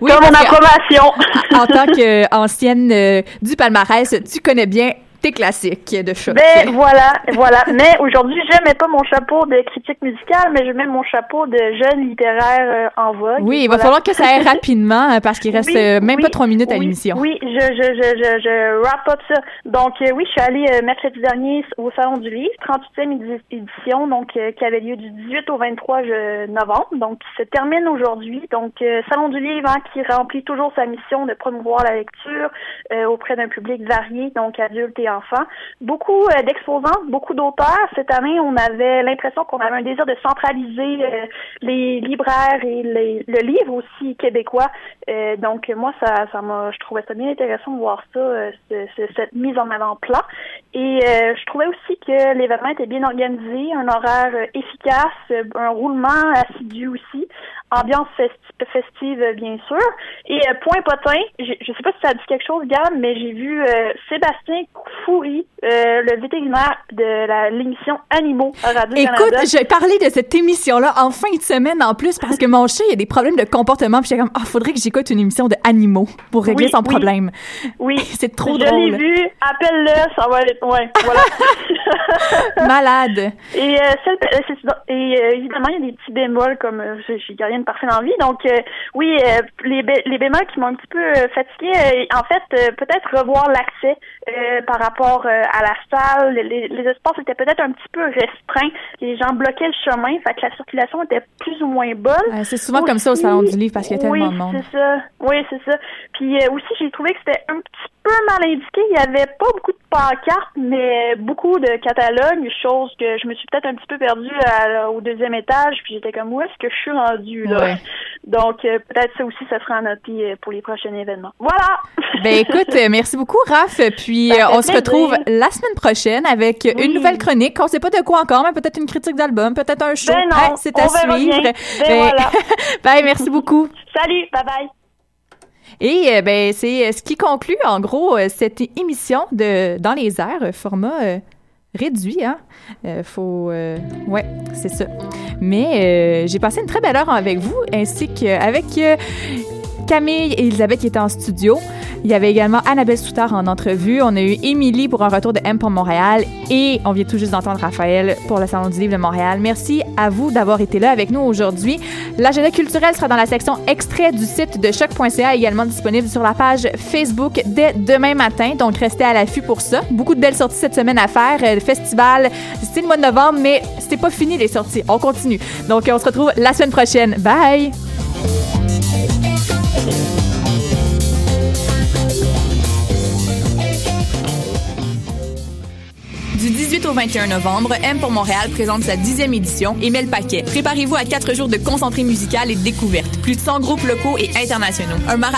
[SPEAKER 1] Oui,
[SPEAKER 14] Comme mon approbation.
[SPEAKER 1] en tant (laughs) qu'ancienne euh, du palmarès, tu connais bien tes classiques de choc.
[SPEAKER 14] Ben voilà, voilà. Mais aujourd'hui, je mets pas mon chapeau de critique musicale, mais je mets mon chapeau de jeune littéraire euh, en vogue.
[SPEAKER 1] oui, il va falloir que ça aille (laughs) rapidement euh, parce qu'il reste
[SPEAKER 14] Oui,
[SPEAKER 1] euh, même
[SPEAKER 14] oui,
[SPEAKER 1] pas trois minutes à l'émission.
[SPEAKER 14] Oui, je, je, je, je, je wrap up ça. Donc, euh, oui, je suis allée mercredi dernier au Salon du Livre, 38e édi- édition, donc qui avait lieu du 18 au 23 je- novembre, donc qui se termine aujourd'hui. Donc, Salon du Livre hein, qui remplit toujours sa mission de promouvoir la lecture auprès d'un public varié, donc adultes et enfants. Beaucoup euh, d'exposants, beaucoup d'auteurs. Cette année, on avait l'impression qu'on avait un désir de centraliser euh, les libraires et les, le livre aussi québécois. Euh, donc moi, ça, ça m'a, je trouvais ça bien intéressant de voir ça, ce- ce- cette mise en avant-plan. Et je trouvais aussi que l'événement était bien organisé, un horaire efficace, un roulement assidu aussi, ambiance festi- festive bien sûr. Et euh, point potin, je, je sais pas si ça dit quelque chose, Gab, mais j'ai vu euh, Sébastien Foury, euh, le vétérinaire de l'émission Animaux à Radio
[SPEAKER 1] Écoute, j'ai parlé de cette émission-là en fin de semaine en plus parce que mon chat il a des problèmes de comportement puis j'étais comme ah faudrait que j'écoute une émission de animaux pour régler
[SPEAKER 14] Oui,
[SPEAKER 1] son
[SPEAKER 14] oui.
[SPEAKER 1] problème.
[SPEAKER 14] Oui, (laughs)
[SPEAKER 1] c'est trop
[SPEAKER 14] je
[SPEAKER 1] drôle.
[SPEAKER 14] l'ai vu, appelle-le, ça va être, ouais, voilà. (laughs)
[SPEAKER 1] Malade.
[SPEAKER 14] Et, euh, celle- euh, et euh, évidemment, il y a des petits bémols comme j'ai rien de parfait dans la vie. Donc euh, oui, les, bé- les bémols qui m'ont un petit peu fatiguée, en fait, peut-être revoir l'accès par rapport à la salle. Les, les espaces étaient peut-être un petit peu restreints. Les gens bloquaient le chemin, fait que la circulation était plus ou moins bonne.
[SPEAKER 1] C'est souvent comme ça au salon du livre parce qu'il y a tellement
[SPEAKER 14] oui,
[SPEAKER 1] de monde.
[SPEAKER 14] c'est ça. Oui, c'est ça. Puis aussi, j'ai trouvé que c'était un petit peu mal indiqué. Il y avait pas beaucoup de pancartes, mais beaucoup de catalogues, chose que je me suis peut-être un petit peu perdue à- au deuxième étage. Puis j'étais comme, où est-ce que je suis rendue là?
[SPEAKER 1] Ouais.
[SPEAKER 14] Donc, euh, peut-être ça aussi, ça sera noté euh, pour les prochains événements. Voilà! (laughs)
[SPEAKER 1] Ben écoute, euh, merci beaucoup Raph. Puis on se retrouve la semaine prochaine avec
[SPEAKER 14] Oui.
[SPEAKER 1] une nouvelle chronique. On sait pas de quoi encore, mais peut-être une critique d'album, peut-être un show.
[SPEAKER 14] Ben
[SPEAKER 1] c'est à suivre.
[SPEAKER 14] bien. Ben voilà. (laughs)
[SPEAKER 1] ben merci beaucoup. (laughs)
[SPEAKER 14] Salut! Bye bye!
[SPEAKER 1] Et euh, ben c'est ce qui conclut en gros cette émission de dans les airs format euh, réduit hein. Euh, faut euh, ouais, c'est ça. Mais euh, j'ai passé une très belle heure avec vous ainsi qu'avec Camille et Elisabeth qui étaient en studio. Il y avait également Annabelle Soutard en entrevue. On a eu Émilie pour un retour de M pour Montréal et on vient tout juste d'entendre Raphaël pour le Salon du Livre de Montréal. Merci à vous d'avoir été là avec nous aujourd'hui. L'agenda culturel sera dans la section extrait du site de choc.ca également disponible sur la page Facebook dès demain matin. Donc restez à l'affût pour ça. Beaucoup de belles sorties cette semaine à faire. Euh, Le festival, c'est le mois de novembre, mais c'est pas fini les sorties. On continue. Donc on se retrouve la semaine prochaine. Bye!
[SPEAKER 15] Du 18 au 21 novembre, M pour Montréal présente sa dixième édition et met le paquet. Préparez-vous à quatre jours de concentré musical et de découverte. Plus de 100 groupes locaux et internationaux. Un marathon